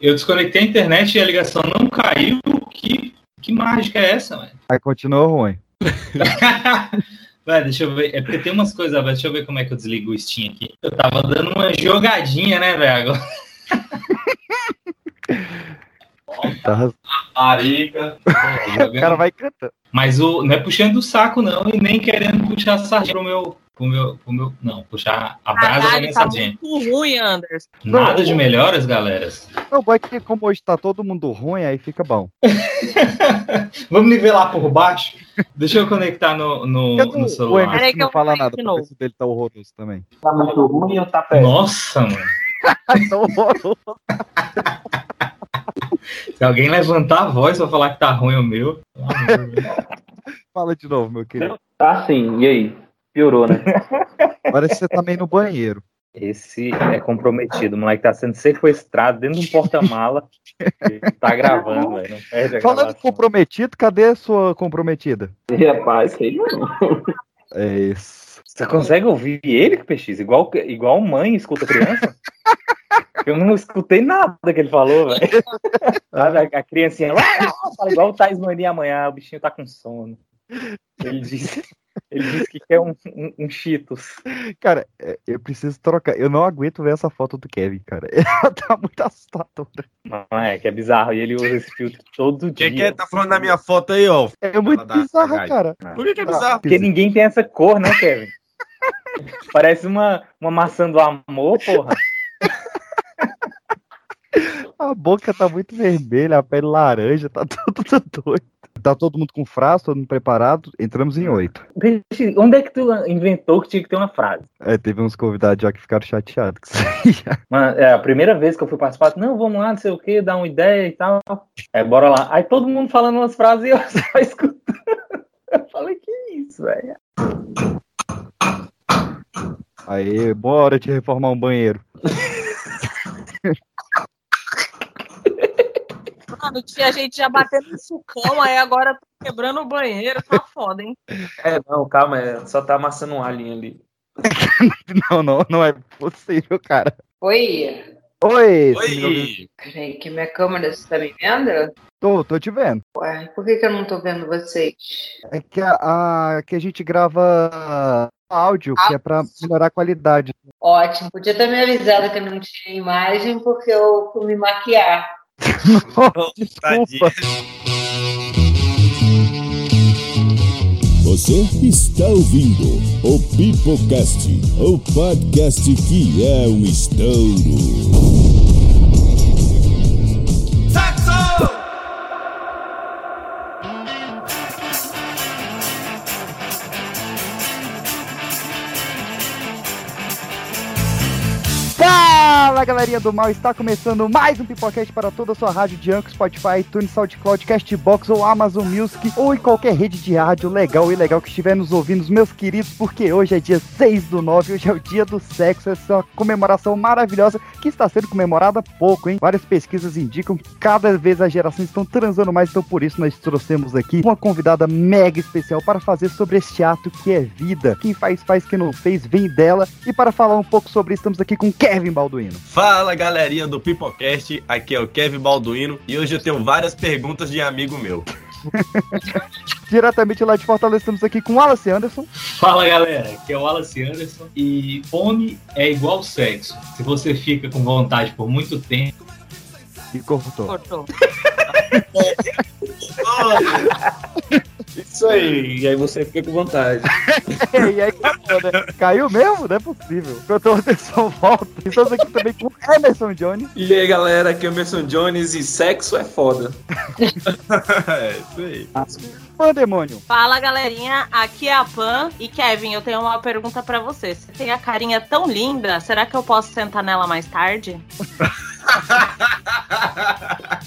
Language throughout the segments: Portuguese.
Eu desconectei a internet e a ligação não caiu. Que, que mágica é essa, velho? Aí continuou ruim. Vai, deixa eu ver. É porque tem umas coisas, velho. Deixa eu ver como é que eu desligo o Steam aqui. Eu tava dando uma jogadinha, né, velho? Agora. Tá, Marica. o cara vai cantando. Mas o, não é puxando o saco, não, e nem querendo puxar a sardinha pro meu. Pro meu, pro meu não, puxar a brasa da minha tá sardinha. muito ruim, Anderson. Nada de melhoras, galera. Não, é que como hoje tá todo mundo ruim, aí fica bom. Vamos nivelar por baixo? Deixa eu conectar no, no, Cadê no o celular. Emerson Peraí que que não eu fala vou nada, de pra novo. ver se o dele tá horroroso também. Tá muito ruim ou tá péssimo? Nossa, mano. Tá horroroso. Se alguém levantar a voz pra falar que tá ruim o meu. Fala de novo, meu querido. Tá sim, e aí? Piorou, né? Parece que você tá meio no banheiro. Esse é comprometido. O moleque tá sendo sequestrado dentro de um porta-mala. Tá gravando, velho. Não perde a Falando gravação. comprometido, cadê a sua comprometida? Rapaz, sei não. É isso. Você consegue ouvir ele, PX? Igual, igual mãe escuta criança? Eu não escutei nada que ele falou, velho. A, a criancinha fala igual o Tasmania amanhã, o bichinho tá com sono. Ele disse, ele disse que quer um, um, um Cheetos. Cara, é, eu preciso trocar. Eu não aguento ver essa foto do Kevin, cara. Ela tá muito assustadora. Não é, que é bizarro. E ele usa esse filtro todo dia. Quem que é? Tá falando da minha foto aí, ó? É muito cagada. cara. Por que, que é Ah, bizarro? Porque ninguém tem essa cor, né, Kevin? Parece uma, uma maçã do amor, porra. A boca tá muito vermelha, a pele laranja, tá tudo doido. Tá todo mundo com frase, todo mundo preparado. Entramos em oito. Bicho, Onde é que tu inventou que tinha que ter uma frase? É, teve uns convidados já que ficaram chateados. Mano, é a primeira vez que eu fui participar, não, vamos lá, não sei o que, dar uma ideia e tal. É, bora lá. Aí todo mundo falando umas frases e eu só escutando. Eu falei, que isso, velho? Aí, boa hora de reformar um banheiro. Mano, tinha gente já batendo no sucão, aí agora tá quebrando o banheiro, tá foda, hein? É, não, calma, é, só tá amassando um alien ali. Não, não, não é possível, cara. Oi, Oi? Oi! peraí, que minha câmera, você tá me vendo? Tô, tô te vendo. Ué, por que, que eu não tô vendo vocês? É que a, a- que a gente grava áudio, que é pra melhorar a qualidade. Ótimo, podia ter me avisado que eu não tinha imagem, porque eu fui me maquiar. Desculpa. Você está ouvindo o Pipocast, o podcast que é um estouro. Fala galerinha do mal, está começando mais um Pipocast para toda a sua rádio de Anchor, Spotify, iTunes, SoundCloud, Castbox ou Amazon Music ou em qualquer rede de rádio legal e legal que estiver nos ouvindo, meus queridos, porque hoje é dia 6 do 9, hoje é o dia do sexo, essa é uma comemoração maravilhosa que está sendo comemorada há pouco, hein? Várias pesquisas indicam que cada vez as gerações estão transando mais, então por isso nós trouxemos aqui uma convidada mega especial para fazer sobre este ato que é vida. Quem faz, faz, quem não fez, vem dela. E para falar um pouco sobre isso, estamos aqui com Kevin Balduino. Fala galerinha do Pipocast, aqui é o Kevin Balduino e hoje eu tenho várias perguntas de amigo meu. Diretamente lá de Fortaleza, estamos aqui com Wallace Anderson. Fala galera, aqui é o Wallace Anderson. E fome é igual sexo. Se você fica com vontade por muito tempo, E cortou. Cortou. Isso aí, e aí você fica com vontade. e aí acabou, né? Caiu mesmo? Não é possível. Enquanto o Anderson volta, estamos aqui também com Emerson Jones. E aí galera, aqui é o Emerson Jones e sexo é foda. é, isso aí. Pandemônio. Fala galerinha, aqui é a Pan e Kevin, eu tenho uma pergunta pra você. Você tem a carinha tão linda, será que eu posso sentar nela mais tarde?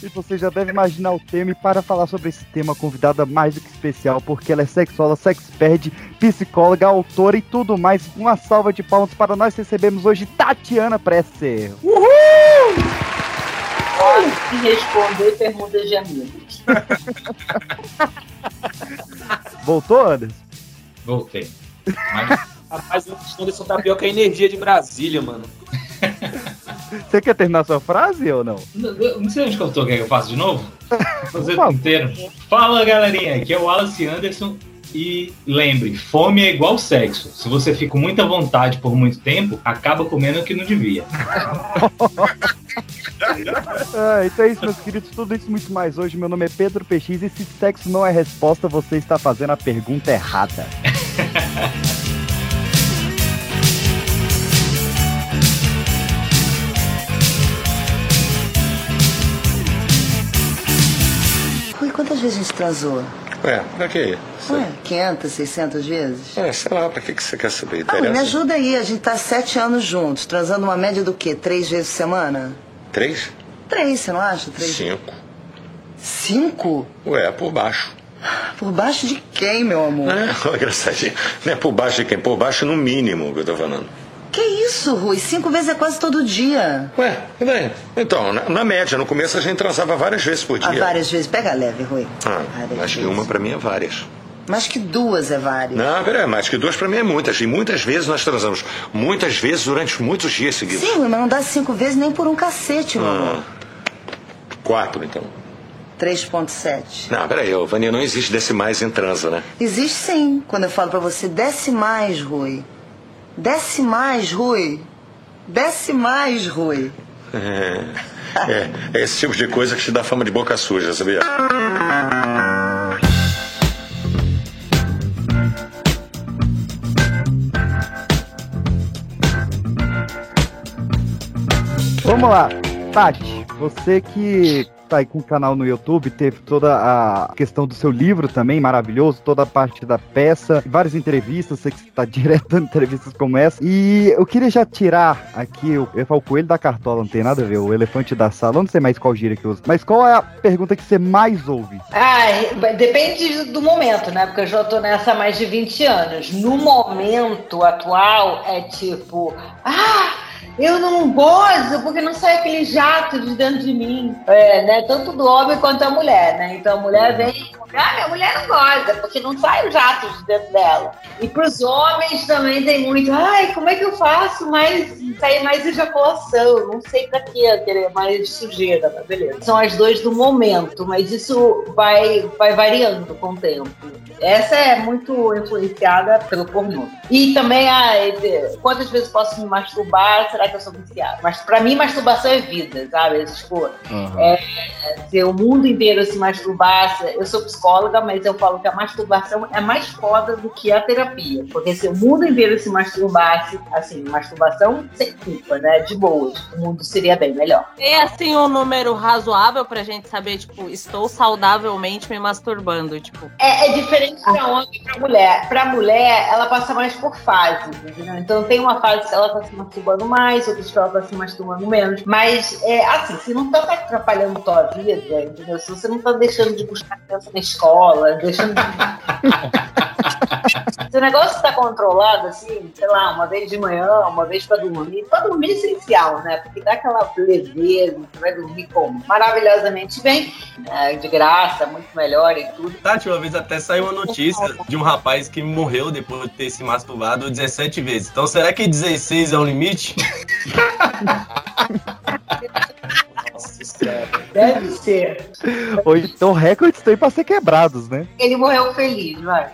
E você já deve imaginar o tema. E para falar sobre esse tema, convidada mais do que especial, porque ela é sexóloga, sexpert, psicóloga, autora e tudo mais. Uma salva de palmas para nós recebemos hoje Tatiana Presser. E responder perguntas de amigos. Voltou, Anderson? voltei. Mas Rapaz, o Anderson tá pior que a energia de Brasília, mano. Você quer terminar sua frase ou não? Não, não sei onde que eu tô, quer que eu faço de novo? Fazer inteiro. Fala galerinha, aqui é o Wallace Anderson. E lembre, fome é igual sexo. Se você fica com muita vontade por muito tempo, acaba comendo o que não devia. Ah, então é isso, meus queridos. Tudo isso e muito mais hoje. Meu nome é Pedro PX e se sexo não é resposta, você está fazendo a pergunta errada. Rui, quantas vezes a gente transou? Ué, pra quê? Ué, 500, 600 vezes? É, sei lá, pra que, que você quer saber? Ah, Rui, me Interessa? ajuda aí. A gente tá sete anos juntos, transando uma média do quê? Três vezes por semana? Três? Três, você não acha? Três. Cinco. Cinco? Ué, por baixo. Por baixo de quem, meu amor? É, engraçadinho. Não é por baixo de quem? Por baixo no mínimo que eu tô falando. Que isso, Rui? Cinco vezes é quase todo dia. Ué, e daí? Então, na, na média, no começo a gente transava várias vezes por Ah, dia. várias vezes. Pega leve, Rui. Ah, Várias acho que uma pra mim é várias. Mais que duas é várias. Não, peraí, mais que duas pra mim é muitas. E muitas vezes nós transamos. Muitas vezes durante muitos dias seguidos. Sim, Rui, mas não dá cinco vezes nem por um cacete, meu amor. Ah, quatro, então. 3.7. Não, peraí, ô, Vania, não existe decimais em transa, né? Existe sim. Quando eu falo pra você, desce mais, Rui. Desce mais, Rui. Desce mais, Rui. É, é, é esse tipo de coisa que te dá fama de boca suja, sabia? Vamos lá, Tati, você que tá aí com o canal no YouTube, teve toda a questão do seu livro também, maravilhoso, toda a parte da peça, várias entrevistas, sei que você tá direto dando entrevistas como essa. E eu queria já tirar aqui, eu o coelho da cartola, não tem nada a ver, o elefante da sala, não sei mais qual gíria que uso, mas qual é a pergunta que você mais ouve? Ai, depende do momento, né? Porque eu já tô nessa há mais de 20 anos. No momento atual, é tipo, ah, eu não gozo porque não sai aquele jato de dentro de mim. É, né? Tanto do homem quanto da mulher, né? Então a mulher vem, ah, minha mulher não goza, porque não sai o jato de dentro dela. E pros homens também tem muito, ai, como é que eu faço mais, sair mais ejaculação? Não sei pra quê, querer mais sujeira, mas beleza. São as duas do momento, mas isso vai, vai variando com o tempo. Essa é muito influenciada pelo pornô. E também, ah, quantas vezes posso me masturbar? Será que eu sou viciada? Mas pra mim, masturbação é vida, sabe? Tipo, é, se o mundo inteiro se masturbasse, eu sou psicóloga, mas eu falo que a masturbação é mais foda do que a terapia. Porque se o mundo inteiro se masturbasse, assim, masturbação sem culpa, né? De boas, o mundo seria bem melhor. Tem assim um número razoável pra gente saber, tipo, estou saudavelmente me masturbando, tipo. É, é diferente pra homem e pra mulher. Pra mulher, ela passa mais por fases, entendeu? Então tem uma fase que ela tá se masturbando mais, outras que ela tá se masturbando menos. Mas, é, assim, se não tá atrapalhando tua vida, entendeu? Se você não tá deixando de buscar criança na escola, deixando de... Se o negócio tá controlado, assim, sei lá, uma vez de manhã, uma vez pra dormir, pra dormir é essencial, né? Porque dá aquela leveza, você vai dormir como? Maravilhosamente bem, né? de graça, muito melhor e tudo. Tati, uma vez até saiu uma notícia de um rapaz que morreu depois de ter se masturbado 17 vezes. Então será que 16 é o limite? Deve ser. Ou então recordes estão aí pra ser quebrados, né? Ele morreu feliz, vai.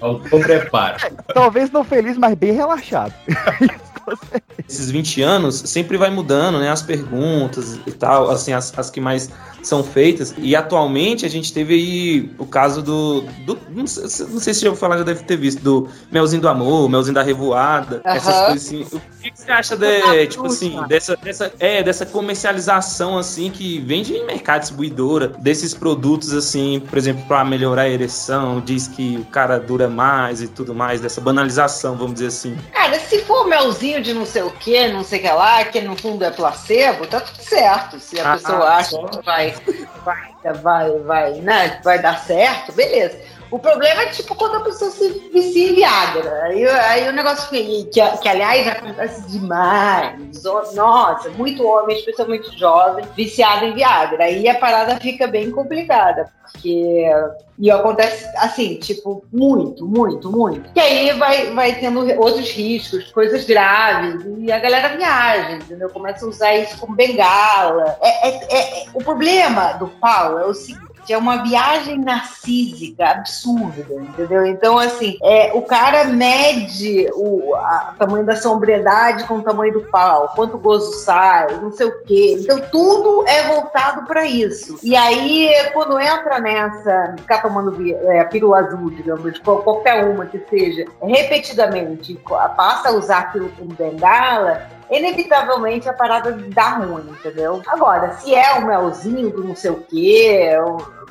O preparo. Talvez não feliz, mas bem relaxado. Esses 20 anos sempre vai mudando, né? As perguntas e tal, assim, as, as que mais são feitas. E atualmente a gente teve aí o caso do. do não, sei, não sei se já ouviu falar, já deve ter visto, do Melzinho do Amor, Melzinho da Revoada, Aham. essas coisas assim. O que, que você acha de, tipo assim, dessa, dessa, é, dessa comercialização assim que vende em mercado distribuidora, desses produtos assim, por exemplo, para melhorar a ereção, diz que o cara dura mais e tudo mais, dessa banalização, vamos dizer assim. Cara, se for melzinho de não sei o que, não sei o que lá, que no fundo é placebo, tá tudo certo. Se a Ah, pessoa acha que vai, vai, vai, vai, né, vai dar certo, beleza. O problema é tipo quando a pessoa se vicia em Viagra. Aí, aí o negócio que, que, que, aliás, acontece demais. Nossa, muito homem, especialmente jovem, viciado em Viagra. Aí a parada fica bem complicada, porque. E acontece assim, tipo, muito, muito, muito. Que aí vai, vai tendo outros riscos, coisas graves, e a galera viaja, entendeu? Começa a usar isso como bengala. É, é, é, o problema do pau é o seguinte é uma viagem narcísica absurda, entendeu? Então, assim, é, o cara mede o a, tamanho da sobriedade com o tamanho do pau, quanto gozo sai, não sei o quê. Então, tudo é voltado para isso. E aí, quando entra nessa, ficar tomando é, pílula azul, digamos, qualquer uma que seja, repetidamente, passa a usar aquilo como bengala, inevitavelmente a parada dá ruim, entendeu? Agora, se é o melzinho do não sei o quê,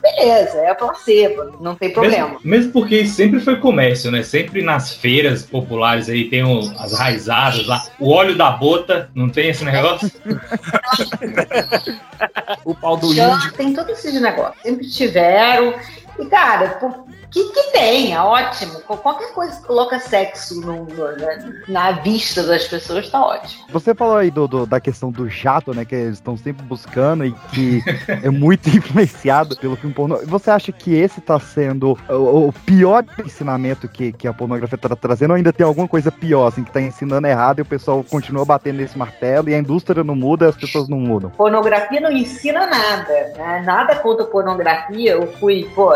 beleza, é a placebo, não tem problema. Mesmo, mesmo, porque sempre foi comércio, né? Sempre nas feiras populares aí tem o, as raizadas lá, o óleo da bota, não tem esse negócio? o pau do índio. Tem todos esses negócios, sempre tiveram. E, cara, por, que, que tem, é ótimo. Qualquer coisa que coloca sexo no, no, na vista das pessoas tá ótimo. Você falou aí do, do, da questão do jato, né? Que eles estão sempre buscando e que é muito influenciado pelo filme pornô. Você acha que esse tá sendo o, o pior ensinamento que, que a pornografia tá trazendo? Ou ainda tem alguma coisa pior, assim, que tá ensinando errado e o pessoal continua batendo nesse martelo e a indústria não muda as pessoas não mudam? Pornografia não ensina nada, né? Nada contra pornografia. Eu fui, pô,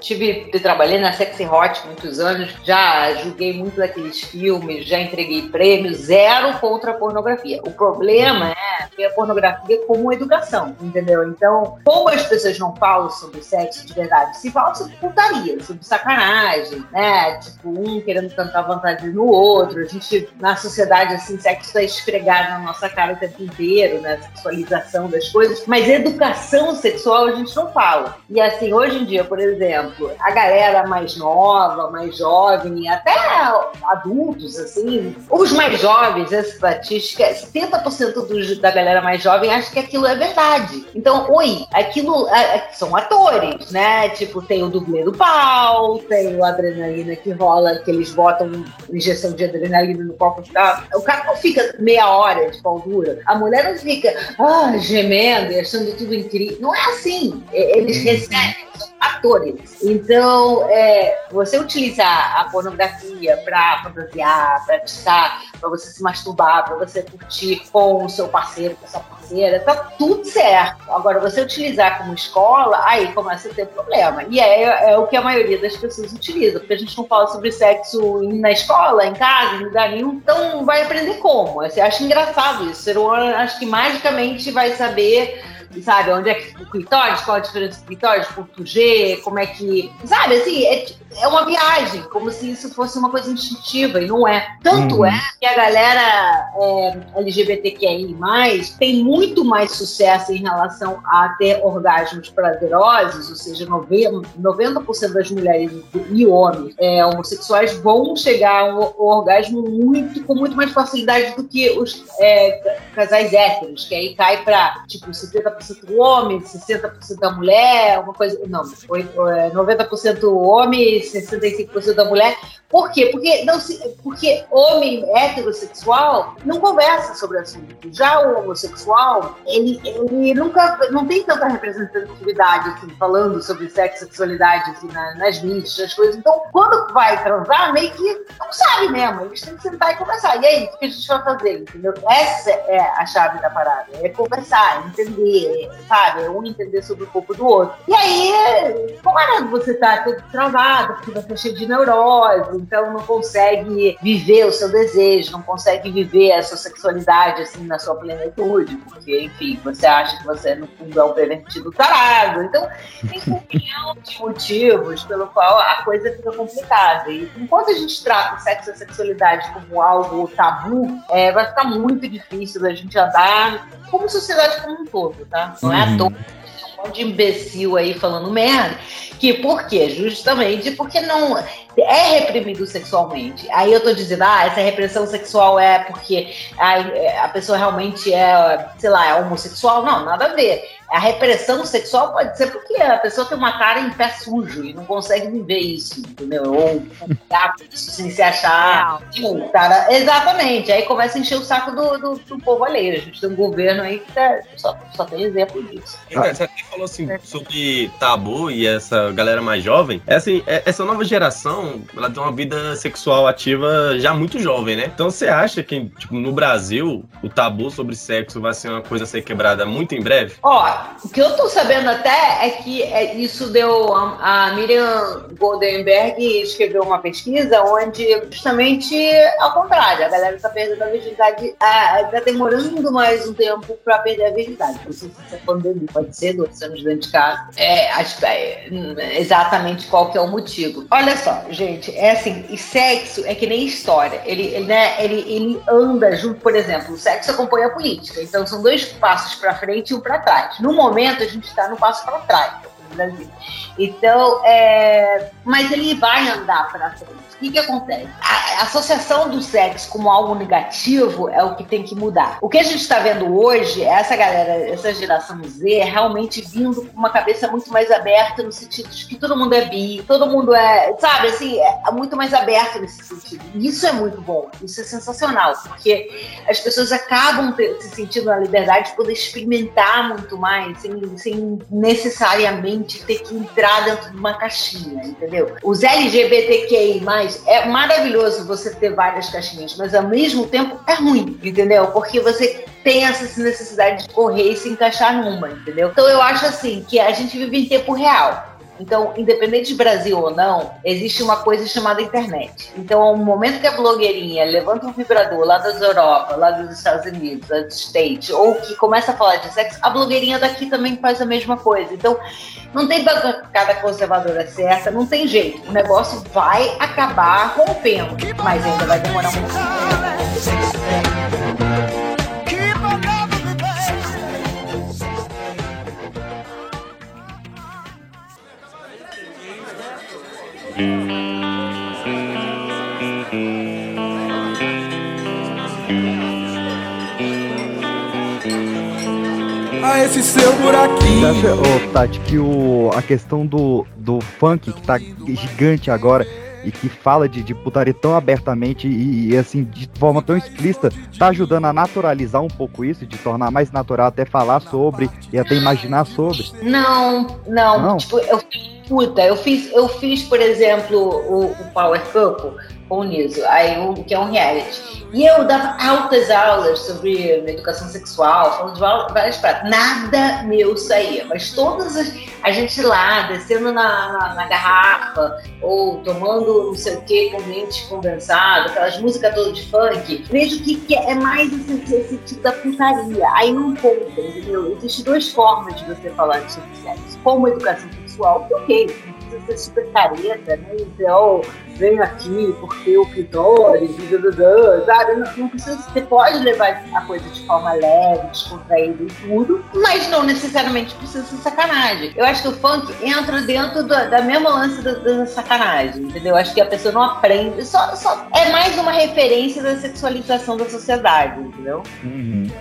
tive trabalhei na Sexy Hot muitos anos, já julguei muito daqueles filmes, já entreguei prêmios, zero contra a pornografia. O problema é que a pornografia como educação, entendeu? Então, como as pessoas não falam sobre sexo de verdade, se falam sobre putaria, sobre sacanagem, né? Tipo, um querendo cantar vantagem no outro, a gente, na sociedade, assim, sexo é esfregado na nossa cara o tempo inteiro, né? Sexualização das coisas, mas educação sexual a gente não fala. E assim, hoje em dia, por exemplo, a galera galera mais nova, mais jovem, até adultos, assim, os mais jovens, essa estatística, 70% dos, da galera mais jovem acha que aquilo é verdade. Então, oi, aquilo é, é, são atores, né? Tipo, tem o dublê do pau, tem o adrenalina que rola, que eles botam injeção de adrenalina no corpo. Tá? O cara não fica meia hora de pau dura. A mulher não fica ah, gemendo e achando tudo incrível. Não é assim. Eles recebem atores. Então, é, você utilizar a pornografia para fantasiar, para atiçar, para você se masturbar, para você curtir com o seu parceiro, com a sua parceira, tá tudo certo. Agora, você utilizar como escola, aí começa a ter problema. E é, é o que a maioria das pessoas utiliza, porque a gente não fala sobre sexo na escola, em casa, em lugar nenhum, então vai aprender como. Você acha engraçado isso. O ser humano, acho que magicamente vai saber sabe? Onde é que o clitóris, qual a diferença do clitóris, ponto G, como é que. Sabe, assim, é, é uma viagem, como se isso fosse uma coisa instintiva, e não é. Tanto hum. é que a galera é, LGBTQI, tem muito mais sucesso em relação a ter orgasmos prazerosos, ou seja, 90%, 90 das mulheres e homens é, homossexuais vão chegar ao, ao, orgasmo muito, com muito mais facilidade do que os é, casais héteros, que aí cai para tipo 70% 40% do homem, 60% da mulher, uma coisa. Não, 90% é, homem, 65% da mulher. Por quê? Porque, não se, porque homem heterossexual não conversa sobre assunto. Já o homossexual, ele, ele nunca não tem tanta representatividade assim, falando sobre sexo, sexualidade assim, na, nas mídias, as coisas. Então, quando vai transar, meio que não sabe mesmo. Eles têm que sentar e conversar. E aí, o que a gente vai fazer? Entendeu? Essa é a chave da parada. É conversar, entender, sabe? É um entender sobre o corpo do outro. E aí, como é que você tá todo travado, porque você é cheio de neurose, então não consegue viver o seu desejo, não consegue viver a sua sexualidade assim na sua plenitude, porque, enfim, você acha que você no fundo é um pervertido tarado. Então, tem um milhão de motivos pelo qual a coisa fica complicada. E enquanto a gente trata o sexo e a sexualidade como algo tabu, é, vai ficar muito difícil da gente andar como sociedade como um todo, tá? Não é à toa um monte de imbecil aí falando merda. Que por quê? Justamente porque não é reprimido sexualmente. Aí eu tô dizendo, ah, essa repressão sexual é porque a, a pessoa realmente é, sei lá, é homossexual. Não, nada a ver A repressão sexual pode ser porque a pessoa tem uma cara em pé sujo e não consegue viver isso, entendeu? Ou sem se achar. um cara, exatamente. Aí começa a encher o saco do, do, do povo alheio. A gente tem um governo aí que tá, só, só tem exemplo disso. Você até falou assim sobre tabu e essa galera mais jovem. É assim, é- essa nova geração, ela tem uma vida sexual ativa já muito jovem, né? Então você acha que, tipo, no Brasil, o tabu sobre sexo vai ser uma coisa a ser quebrada muito em breve? Ó, o que eu tô sabendo até é que é, isso deu. A, a Miriam Goldenberg escreveu uma pesquisa onde, justamente ao contrário, a galera tá perdendo a virgindade, ah, tá demorando mais um tempo pra perder a virgindade. Não sei se é pandemia, pode ser, dois anos dentro de casa. É, é, hum, exatamente qual que é o motivo. Olha só, gente, é assim, e sexo é que nem história. Ele, ele, né, ele, ele anda junto, por exemplo, o sexo acompanha a política. Então são dois passos pra frente e um pra trás. No momento, a gente está no passo pra trás. no Brasil. Então, é... mas ele vai andar para frente. O que, que acontece? A, associação do sexo como algo negativo é o que tem que mudar. O que a gente está vendo hoje, é essa galera, essa geração Z, é realmente vindo com uma cabeça muito mais aberta no sentido de que todo mundo é bi, todo mundo é, sabe, assim, é muito mais aberto nesse sentido. Isso é muito bom, isso é sensacional, porque as pessoas acabam se sentindo na liberdade de poder experimentar muito mais, sem, sem necessariamente ter que entrar dentro de uma caixinha, entendeu? Os LGBTQI+, é maravilhoso você ter várias caixinhas, mas ao mesmo tempo é ruim, entendeu? Porque você tem essa necessidade de correr e se encaixar numa, entendeu? Então eu acho assim, que a gente vive em tempo real. Então, independente de Brasil ou não, existe uma coisa chamada internet. Então, ao momento que a blogueirinha levanta um vibrador lá das Europa, lá dos Estados Unidos, lá dos States, ou que começa a falar de sexo, a blogueirinha daqui também faz a mesma coisa. Então, não tem cada conservadora certa, não tem jeito. O negócio vai acabar rompendo, mas ainda vai demorar muito tempo. A esse seu buraquinho. Você acha, Tati, que o, a questão do, do funk, que tá gigante agora, e que fala de, de putaria tão abertamente e, e, assim, de forma tão explícita, tá ajudando a naturalizar um pouco isso, de tornar mais natural até falar sobre e até imaginar sobre? Não, não. Não? Tipo, eu puta, eu fiz, eu fiz, por exemplo, o, o Power Couple com o Niso, aí, o, que é um reality. E eu dava altas aulas sobre educação sexual, falando de várias práticas. Nada meu saía, mas todas as. A gente lá, descendo na, na, na garrafa, ou tomando não sei o que com leite condensado, aquelas músicas todas de funk, vejo que, que é mais esse tipo da putaria. Aí não conta, entendeu? Existem duas formas de você falar de sexo. Como educação sexual, que ok, precisa ser super careta, né? Dizer, oh, venho aqui porque o clitóris, sabe? Não, não precisa, você pode levar a coisa de forma leve, descontraída e tudo, mas não necessariamente precisa ser sacanagem. Eu acho que o funk entra dentro da, da mesma lance da, da sacanagem, entendeu? Eu acho que a pessoa não aprende, só, só é mais uma referência da sexualização da sociedade, entendeu?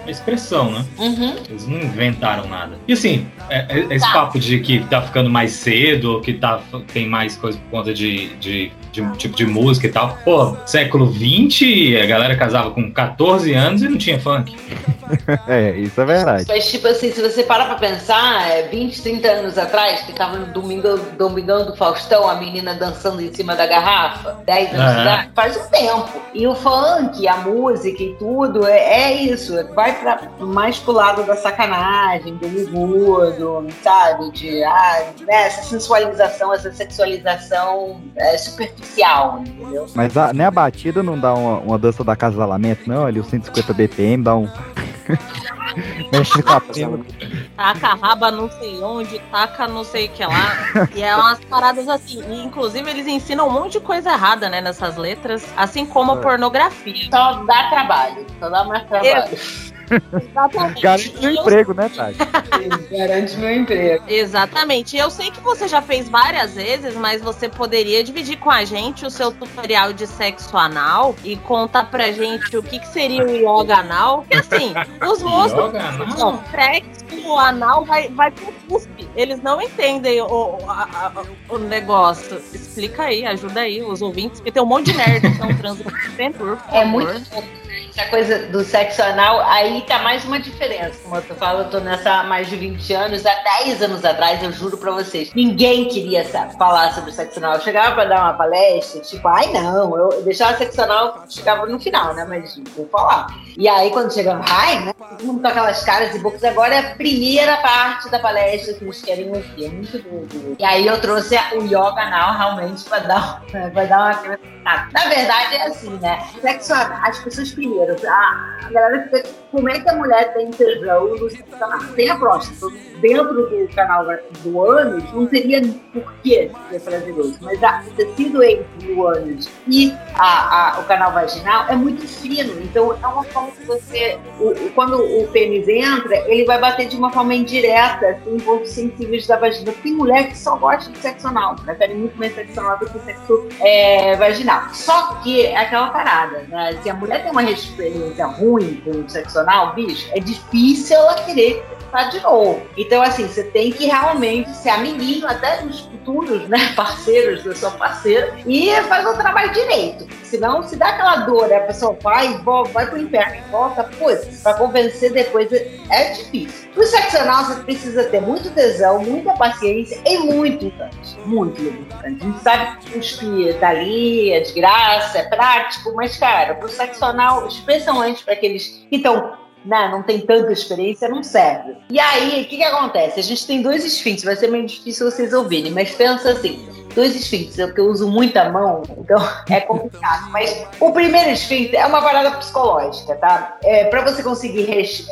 Expressão, né? Uhum. Eles não inventaram nada. E assim, é- é- esse Tá. papo de que tá ficando mais cedo, ou que tá, tem mais coisa por conta de, de, de um tipo de música e tal. Pô, século XX, a galera casava com 14 anos e não tinha funk. É, isso é verdade. Mas, tipo assim, se você parar pra pensar, é, 20, 30 anos atrás, que tava no Domingão, Domingão do Faustão, a menina dançando em cima da garrafa, 10 anos idade, faz um tempo. E o funk, a música e tudo, é, é isso. Vai pra, mais pro lado da sacanagem, do orgulho, sabe? De, ah, né, essa sensualização, essa sexualização é, superficial, entendeu? Mas a, nem a batida não dá uma, uma dança da Casa da Lamento, não. Ali, os 150 BPM dá um. Mexe com a pena. Taca a raba não sei onde, taca não sei o que lá. e é umas paradas assim. E, inclusive, eles ensinam um monte de coisa errada, né, nessas letras, assim como a pornografia. Só dá trabalho, só dá mais trabalho. Exatamente. Garante seu E eu- emprego, né, Tati? Garante meu emprego. Exatamente. Eu sei que você já fez várias vezes, mas você poderia dividir com a gente o seu tutorial de sexo anal e contar pra gente o que, que seria o yoga anal. Porque assim, os moços não, sexo anal vai, vai pro cuspe. Eles não entendem o, a- a- o negócio. Explica aí, ajuda aí os ouvintes, porque tem um monte de nerd que estão transando por favor. É muito essa coisa do sexo anal, aí tá mais uma diferença. Como eu falando, eu tô nessa há mais de 20 anos, há 10 anos atrás, eu juro pra vocês, ninguém queria sa- falar sobre sexo anal. Eu chegava pra dar uma palestra, tipo, ai não, eu deixava sexo anal, chegava no final, né? Mas vou falar. E aí, quando chegava, ai, né? Todo mundo com aquelas caras e bocas, agora é a primeira parte da palestra que eles querem ouvir. É muito doido. E aí eu trouxe o yoga anal realmente pra dar, pra dar uma acrescentada. Na verdade, é assim, né? Sexo anal, as pessoas primeiro, a, galera fica, como é que a mulher tem tesão no sexo anal? Tem a próstata. Dentro do canal do ânus, não teria por que ser prazeroso. Mas a, o tecido entre o ânus e a, a- o canal vaginal é muito fino. Então, é uma forma que você. o- quando o pênis entra, ele vai bater de uma forma indireta, assim, em pontos sensíveis da vagina. Tem mulher que só gosta de sexo anal, prefere muito mais sexo anal do que sexo é, vaginal. Só que é aquela parada, né? Se a mulher tem uma experiência ruim com sexo anal, bicho, é difícil ela querer tá de novo. Então, assim, você tem que realmente ser amiguinho até dos futuros, né, parceiros da sua parceira e fazer o trabalho direito. Senão, se dá aquela dor, a pessoa vai, volta, vai pro inferno volta, putz, pra convencer depois é, é difícil. No sexo anal, você precisa ter muito tesão, muita paciência e muito lubricante. Muito lubricante. A gente sabe que tá ali, é de graça, é prático, mas, cara, pro sexo anal, especialmente para aqueles que estão né, não tem tanta experiência, não serve. E aí, o que, que acontece? A gente tem dois esfíncteres, vai ser meio difícil vocês ouvirem, mas pensa assim. Dois esfíncteres, é porque eu uso muita mão, então é complicado. Mas o primeiro esfíncter é uma parada psicológica, tá? É, para você conseguir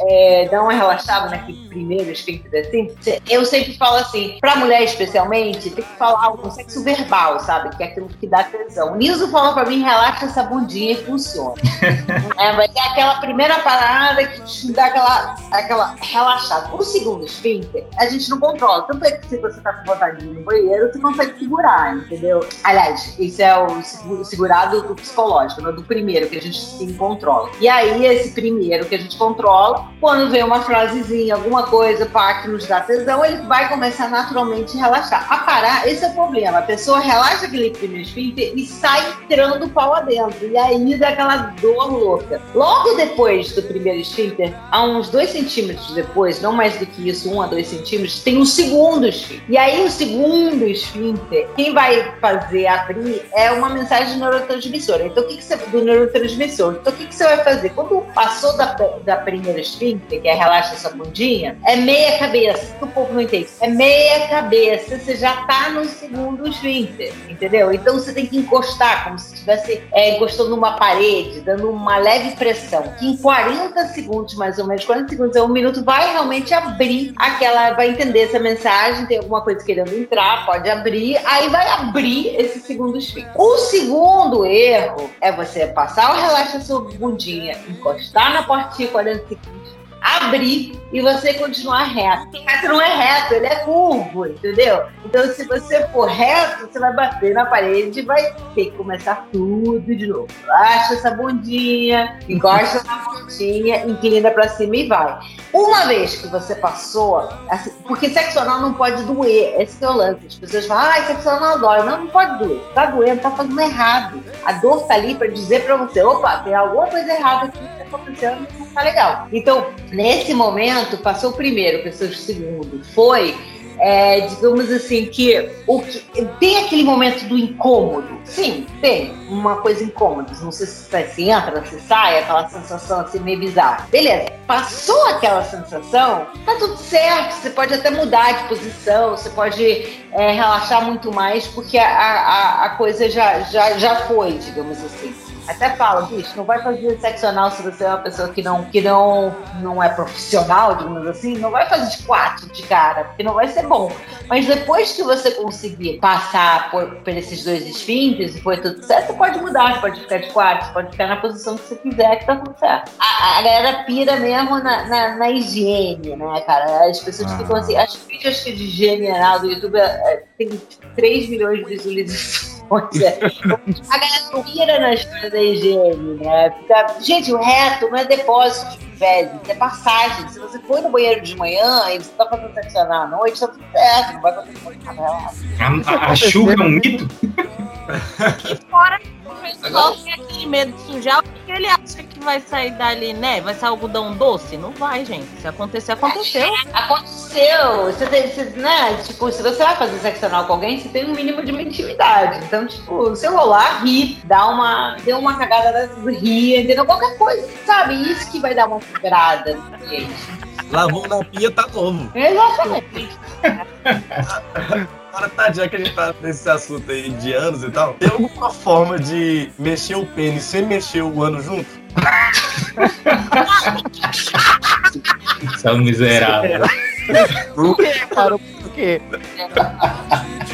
é, dar uma relaxada naquele primeiro esfíncter assim, eu sempre falo assim, pra mulher especialmente, tem que falar um sexo verbal, sabe? Que é aquilo que dá tesão. O Nilson falou pra mim, relaxa essa bundinha e funciona. É, vai ter aquela primeira parada que te dá aquela, aquela relaxada. O segundo esfíncter, a gente não controla. Tanto é que se você tá com vontade de ir no banheiro, você consegue segurar, entendeu? Aliás, isso é o segu- segurado do psicológico, né? do primeiro, que a gente sim controla. E aí, esse primeiro que a gente controla, quando vem uma frasezinha, alguma coisa, pá, que nos dá tesão, ele vai começar naturalmente a relaxar. A parar, esse é o problema. A pessoa relaxa aquele primeiro esfíncter e sai entrando o pau adentro. E aí dá aquela dor louca. Logo depois do primeiro esfíncter, a uns dois centímetros depois, não mais do que isso, um a dois centímetros, tem um segundo esfíncter. E aí o segundo esfíncter, quem vai fazer abrir é uma mensagem neurotransmissora. Então o que, que você do neurotransmissor? Então o que, que você vai fazer? Quando passou da, da primeira esfíncter, que é relaxa essa bundinha, é meia cabeça. O povo não entende. É meia cabeça. Você já tá no segundo esfíncter, entendeu? Então você tem que encostar, como se estivesse é, encostando numa parede, dando uma leve pressão. Que em 40 segundos, mais ou menos, 40 segundos a um minuto, vai realmente abrir aquela, vai entender essa mensagem, tem alguma coisa querendo entrar, pode abrir, aí vai abrir esse segundo esfíncter. O segundo erro é você passar o relaxa sua bundinha, encostar na portinha 40 segundos, abrir e você continuar reto. Mas não é reto, ele é curvo, entendeu? Então, se você for reto, você vai bater na parede e vai ter que começar tudo de novo. Relaxa essa bundinha, encosta na pontinha, inclina pra cima e vai. Uma vez que você passou, assim, porque sexo anal não pode doer, esse é o lance. As pessoas falam, ah, sexo anal dói. Não, não pode doer. Tá doendo, tá fazendo errado. A dor tá ali pra dizer pra você, opa, tem alguma coisa errada aqui acontecendo, não tá legal. Então, nesse momento, passou o primeiro, passou o segundo, foi é, digamos assim, que, o que tem aquele momento do incômodo. Sim, tem uma coisa incômoda. Não sei se você entra, se sai, aquela sensação assim meio bizarra. Beleza, passou aquela sensação, tá tudo certo. Você pode até mudar de posição, você pode é, relaxar muito mais, porque a, a, a coisa já, já, já foi, digamos assim. até falo, bicho, não vai fazer sexo se você é uma pessoa que não, que não, não é profissional, digamos assim, não vai fazer de quatro de cara, porque não vai ser bom. Mas depois que você conseguir passar por, por esses dois esfíncteres e foi tudo certo, você pode mudar, você pode ficar de quatro, você pode ficar na posição que você quiser, que tá tudo certo. A, a galera pira mesmo na, na, na higiene, né, cara? As pessoas Ah. ficam assim, as vídeos de higiene anal do YouTube é, tem 3 milhões de visualizações. É. A galera pira na história da higiene, né? Fica- Gente, o reto não é depósito de fezes, é passagem. Se você foi no banheiro de manhã e você tá fazendo sexo à noite, tá tudo certo, não vai acontecer nada. relaxa. A, a, a Xuga é um mito? Fora que o pessoal tem aquele medo de sujar, o que que ele acha que vai sair dali, né? Vai sair algodão doce? Não vai, gente. Se acontecer, aconteceu. Aconteceu. Você tem, você, né? Tipo, se você vai fazer sexo anal com alguém, você tem um mínimo de intimidade. Então, tipo, se eu rolar, ri, dá uma, deu uma cagada dessas, ri, entendeu? Qualquer coisa, sabe? Isso que vai dar uma quebrada no cliente. Lavou na pia, tá novo. Exatamente. Agora, tá, já que a gente tá nesse assunto aí de anos e tal, tem alguma forma de mexer o pênis sem mexer o ano junto? São miserável. Por quê, cara? Por quê?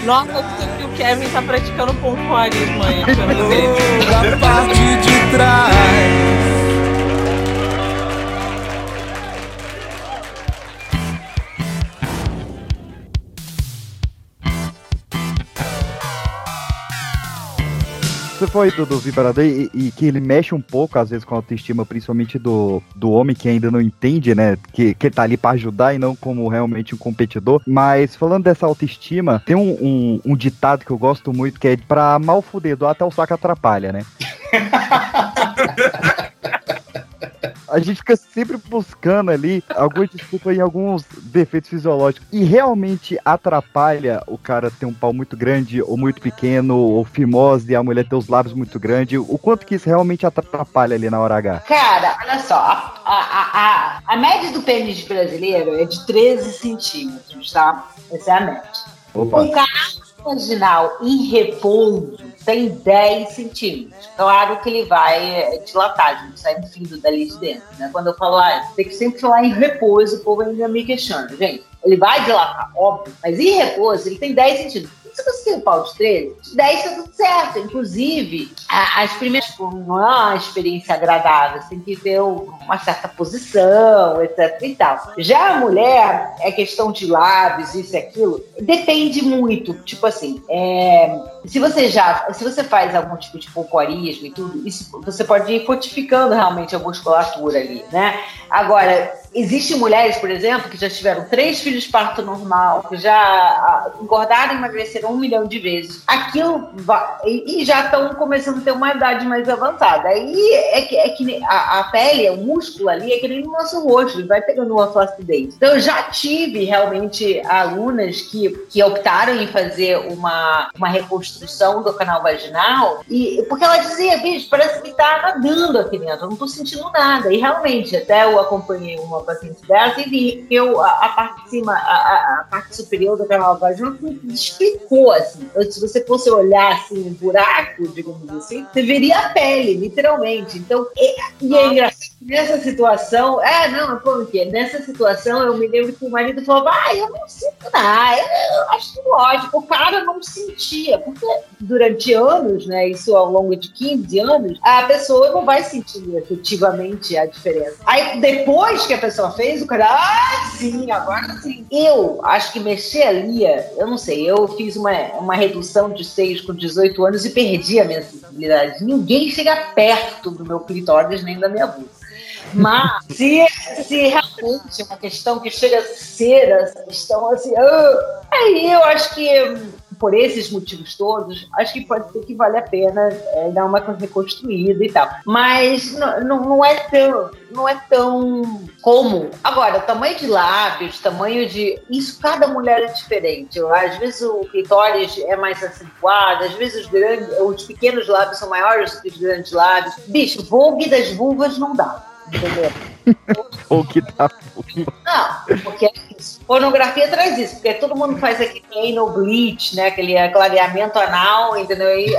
Nossa, que o Kevin tá praticando pompoarismo aí. Da parte de trás. Você foi do, do vibrador e, e que ele mexe um pouco, às vezes, com a autoestima, principalmente do, do homem que ainda não entende, né? Que, que tá ali pra ajudar e não como realmente um competidor. Mas falando dessa autoestima, tem um, um, um ditado que eu gosto muito que é pra mal fudedor até o saco atrapalha, né? A gente fica sempre buscando ali alguma desculpa em alguns defeitos fisiológicos. E realmente atrapalha o cara ter um pau muito grande ou muito pequeno, ou fimose e a mulher ter os lábios muito grandes. O quanto que isso realmente atrapalha ali na hora H? Cara, olha só, a, a, a, a média do pênis brasileiro é de 13 centímetros, tá? Essa é a média. Opa. Um canal vaginal em repouso tem 10 centímetros. Claro que ele vai é, dilatar, a gente sai fundo dali de dentro. Né? Quando eu falo, ah, tem que sempre falar em repouso, o povo ainda me questiona. Gente, ele vai dilatar, óbvio, mas em repouso ele tem 10 centímetros. Se você tem um pau de 13, de 10 tá tudo certo. Inclusive, a- as primeiras, tipo, não é uma experiência agradável, você tem que ter um- uma certa posição, etc e tal. Já a mulher, é questão de lábios, isso e aquilo, depende muito. Tipo assim, é, se você já, se você faz algum tipo de pompoarismo e tudo, isso você pode ir fortificando realmente a musculatura ali, né? Agora, existem mulheres, por exemplo, que já tiveram três filhos de parto normal, que já ah, engordaram e emagreceram um milhão de vezes. Aquilo va- e, e já estão começando a ter uma idade mais avançada. Aí é que, é que a, a pele, o músculo ali, é que nem no nosso rosto, ele vai pegando uma flacidez. Então, eu já tive realmente alunas que, que optaram em fazer uma, uma reconstrução do canal vaginal, e porque ela dizia, bicho, parece que tá nadando aqui dentro, eu não tô sentindo nada. E realmente, até eu acompanhei uma paciente dessa e vi que eu, a, a parte de cima, a, a- parte superior do canal vaginal explicou assim. Então, Se você fosse olhar assim, um buraco, digamos assim, você veria a pele, literalmente. Então, e, e é engraçado que nessa situação, é, não, pô, o quê? Nessa situação, eu me lembro que o marido falou, ah, eu não sinto nada, eu acho lógico, o cara não sentia, porque durante anos, né, isso ao longo de 15 anos, a pessoa não vai sentir efetivamente a diferença. Aí, depois que a pessoa fez, o cara, ah, sim, agora sim. Eu acho que mexer ali, eu não sei, eu fiz uma, uma redução de seios com 18 anos e perdi a minha sensibilidade. Ninguém chega perto do meu clitóris nem da minha boca. Mas se, se realmente é uma questão que chega a ser essa questão assim, ah, aí eu acho que por esses motivos todos, acho que pode ser que vale a pena é, dar uma reconstruída e tal. Mas não, não, é tão não é tão comum. Agora, tamanho de lábios, tamanho de. Isso cada mulher é diferente. Às vezes o clitóris é mais acentuado, às vezes os, grandes, os pequenos lábios são maiores do que os grandes lábios. Bicho, vogue das vulvas não dá. Entendeu? Ou que tá Não, porque é isso. Pornografia traz isso, porque todo mundo faz aquele anal bleach, né? Aquele clareamento anal, entendeu? E,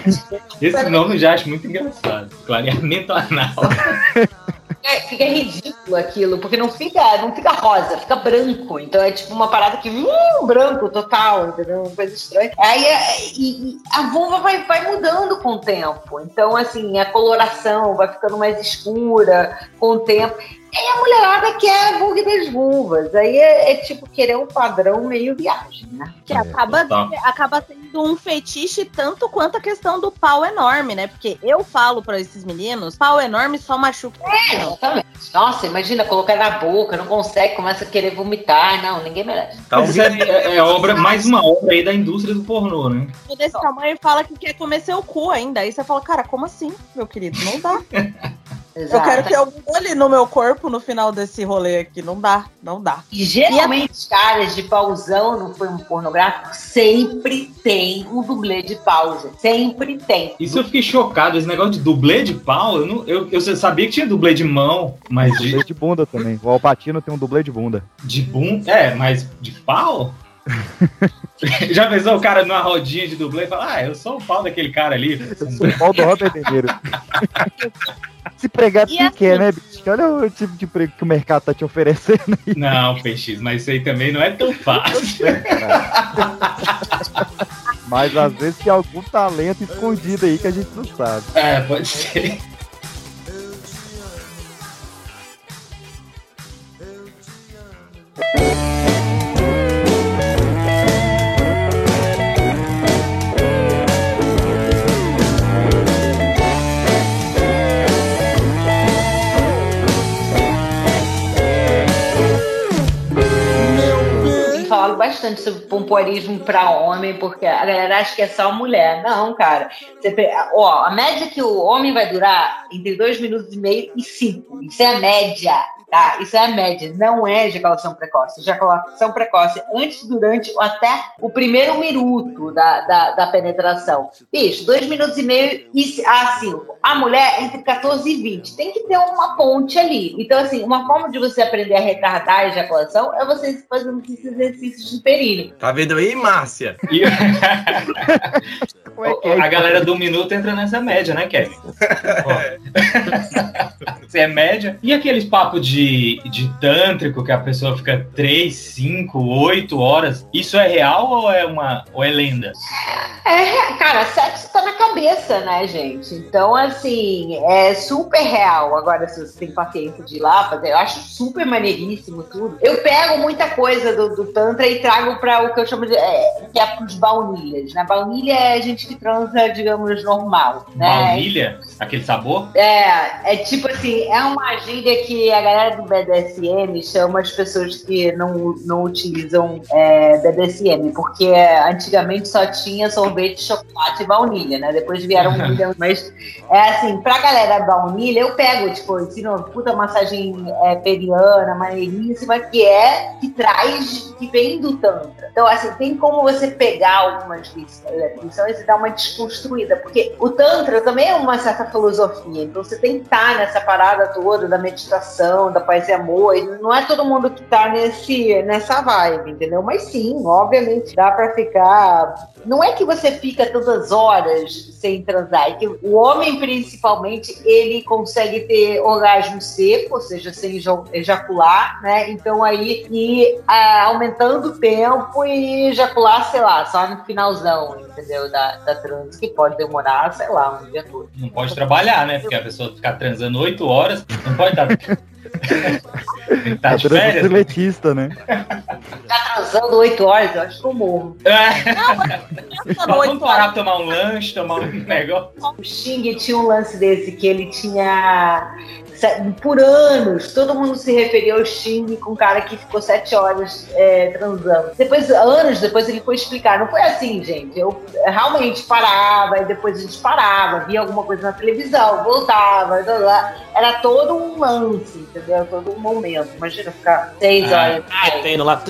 Esse nome eu já acho muito engraçado. Clareamento anal. é, fica ridículo aquilo, porque não fica, não fica rosa, fica branco. Então é tipo uma parada que uh, branco total, entendeu? Uma coisa estranha. Aí é- e, e a vulva vai, vai mudando com o tempo. Então, assim, a coloração vai ficando mais escura com o tempo. E a mulherada quer a vulva das vulvas. Aí é, é tipo querer um padrão meio viagem, né? Que acaba, total. acaba sendo um fetiche tanto quanto a questão do pau enorme, né? Porque eu falo pra esses meninos, pau enorme só machuca. É, exatamente. Nossa, imagina colocar na boca, não consegue, começa a querer vomitar. Não, ninguém merece. Isso é, é- é obra, mais uma obra aí da indústria do pornô, né? Desse tamanho fala que quer comer seu cu ainda. Aí você fala, cara, como assim, meu querido? Não dá. Eu Exato. quero ter algum ali no meu corpo no final desse rolê aqui. Não dá, não dá. E geralmente os caras de pauzão no filme pornográfico sempre tem um dublê de pau, gente. Sempre tem. Isso eu fiquei chocado, esse negócio de dublê de pau, eu, não, eu, eu sabia que tinha dublê de mão, mas de, dublê de bunda também. O Alpatino tem um dublê de bunda. de bunda, é, mas de pau? Já pensou o cara numa rodinha de dublê e fala, ah, eu sou o pau daquele cara ali. Eu sou o pau do Robert De Niro. Se pregar E tu assim- quer, né, bicho? Olha o tipo de emprego que o mercado tá te oferecendo aí. Não, PX, mas isso aí também não é tão fácil. Mas às vezes tem algum talento escondido aí que a gente não sabe. É, pode ser. Pompoarismo pra homem, porque a galera acha que é só mulher. Não, cara. Você ó, a média que o homem vai durar entre 2 minutos e meio e 5. Isso é a média. Tá? Isso é a média, não é ejaculação precoce. Ejaculação precoce antes, durante ou até o primeiro minuto da, da, da penetração. Bicho, dois minutos e meio e a 5. A mulher entre 14 e 20. Tem que ter uma ponte ali. Então, assim, uma forma de você aprender a retardar a ejaculação é você fazendo esses exercícios de períneo. Tá vendo aí, Márcia? E é é? a galera do minuto entra nessa média, né, Kevin? Você é média. E aqueles papos de, de tântrico que a pessoa fica 3, 5, 8 horas, isso é real ou é uma ou é lenda? É, cara, sexo tá na cabeça, né, gente? Então, assim, é super real. Agora, se você tem paciência de ir lá fazer, eu acho super maneiríssimo tudo. Eu pego muita coisa do, do Tantra e trago pra o que eu chamo de. É, que é pros baunilhas, né? Baunilha é gente que transa, digamos, normal, né? Baunilha? Aquele sabor? É, é tipo assim, é uma gíria que a galera do BDSM chama as pessoas que não, não utilizam é, BDSM, porque antigamente só tinha sorvete, chocolate e baunilha, né? Depois vieram um milhão, mas é assim, pra galera baunilha, eu pego, tipo, ensino puta massagem é, periana, maneiríssima, que é, que traz, que vem do Tantra. Então, assim, tem como você pegar algumas lições e dar uma desconstruída, porque o Tantra também é uma certa filosofia, então você tem que estar nessa parada toda da meditação, da paz e amor, e não é todo mundo que tá nesse, nessa vibe, entendeu? Mas sim, obviamente, dá pra ficar. Não é que você fica tantas horas sem transar, é que o homem, principalmente, ele consegue ter orgasmo seco, ou seja, sem eja- ejacular, né? Então aí ir ah, aumentando o tempo e ejacular, sei lá, só no finalzão, entendeu? Da, da trans, que pode demorar, sei lá, um dia todo. Não pode trabalhar, né? Porque a pessoa ficar transando 8 horas, não pode estar. Tá de férias. seletista, né? Tá transando oito horas, eu acho que eu morro. É. Essa Vamos noite, parar pra tomar um lanche, tomar um negócio. O Xing tinha um lance desse que ele tinha. Por anos, todo mundo se referia ao Xing com um cara que ficou sete horas é, transando. Depois, anos depois, ele foi explicar. Não foi assim, gente. Eu realmente parava, e depois a gente parava, via alguma coisa na televisão, voltava, blá, blá. era todo um lance, entendeu? Todo um momento. Imagina ficar seis Ah, horas. Metendo lá.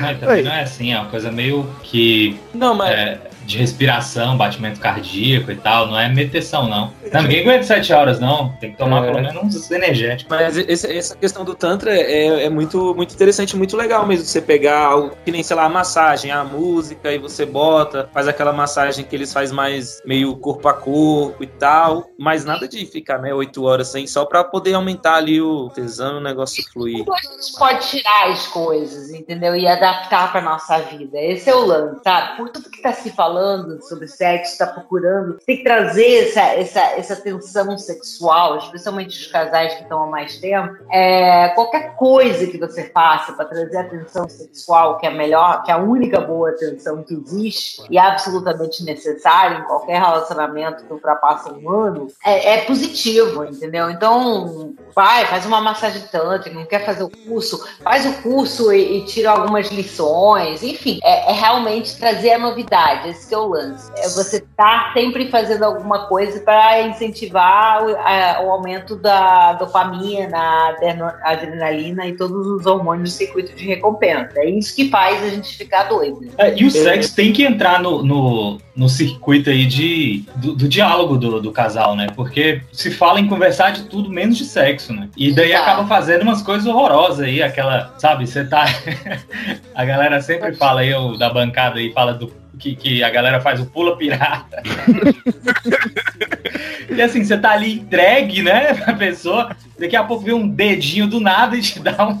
Mas também não é assim, é uma coisa meio que. Não, mas. é, de respiração, batimento cardíaco e tal. Não é meteção, não. não ninguém aguenta sete horas, não. Tem que tomar É. pelo menos uns energéticos. Mas esse- essa questão do Tantra é, é muito, muito interessante, muito legal mesmo. Você pegar algo que nem, sei lá, a massagem, a música, e você bota, faz aquela massagem que eles fazem mais meio corpo a corpo e tal. Mas nada de ficar, né, oito horas sem, só pra poder aumentar ali o tesão e o negócio fluir. a gente pode tirar as coisas, entendeu? E adaptar para nossa vida. Esse é o lance, sabe? Por tudo que está se falando sobre sexo, está procurando, tem que trazer essa, essa, essa tensão sexual, especialmente os casais que estão há mais tempo. É, qualquer coisa que você faça para trazer a tensão sexual, que é a melhor, que é a única boa tensão que existe e é absolutamente necessária em qualquer relacionamento que ultrapassa um ano, é, é positivo, entendeu? Então, vai, faz uma massagem tântrica, não quer fazer o curso, faz o curso e, e tira algumas lições, enfim, é, é realmente trazer a novidade, esse que é o lance. É você tá sempre fazendo alguma coisa para incentivar o, a- o aumento da dopamina, adreno- adrenalina e todos os hormônios do circuito de recompensa. É isso que faz a gente ficar doido. É, e o sexo tem que entrar no, no, no circuito aí de, do, do diálogo do, do casal, né? Porque se fala em conversar de tudo menos de sexo, né? E daí Exato. acaba fazendo umas coisas horrorosas aí, aquela, sabe, você tá. a galera sempre fala aí, da bancada aí, fala do. Que, que a galera faz o pula pirata. e assim, você tá ali entregue, né, pra pessoa, daqui a pouco vem um dedinho do nada e te dá um. um.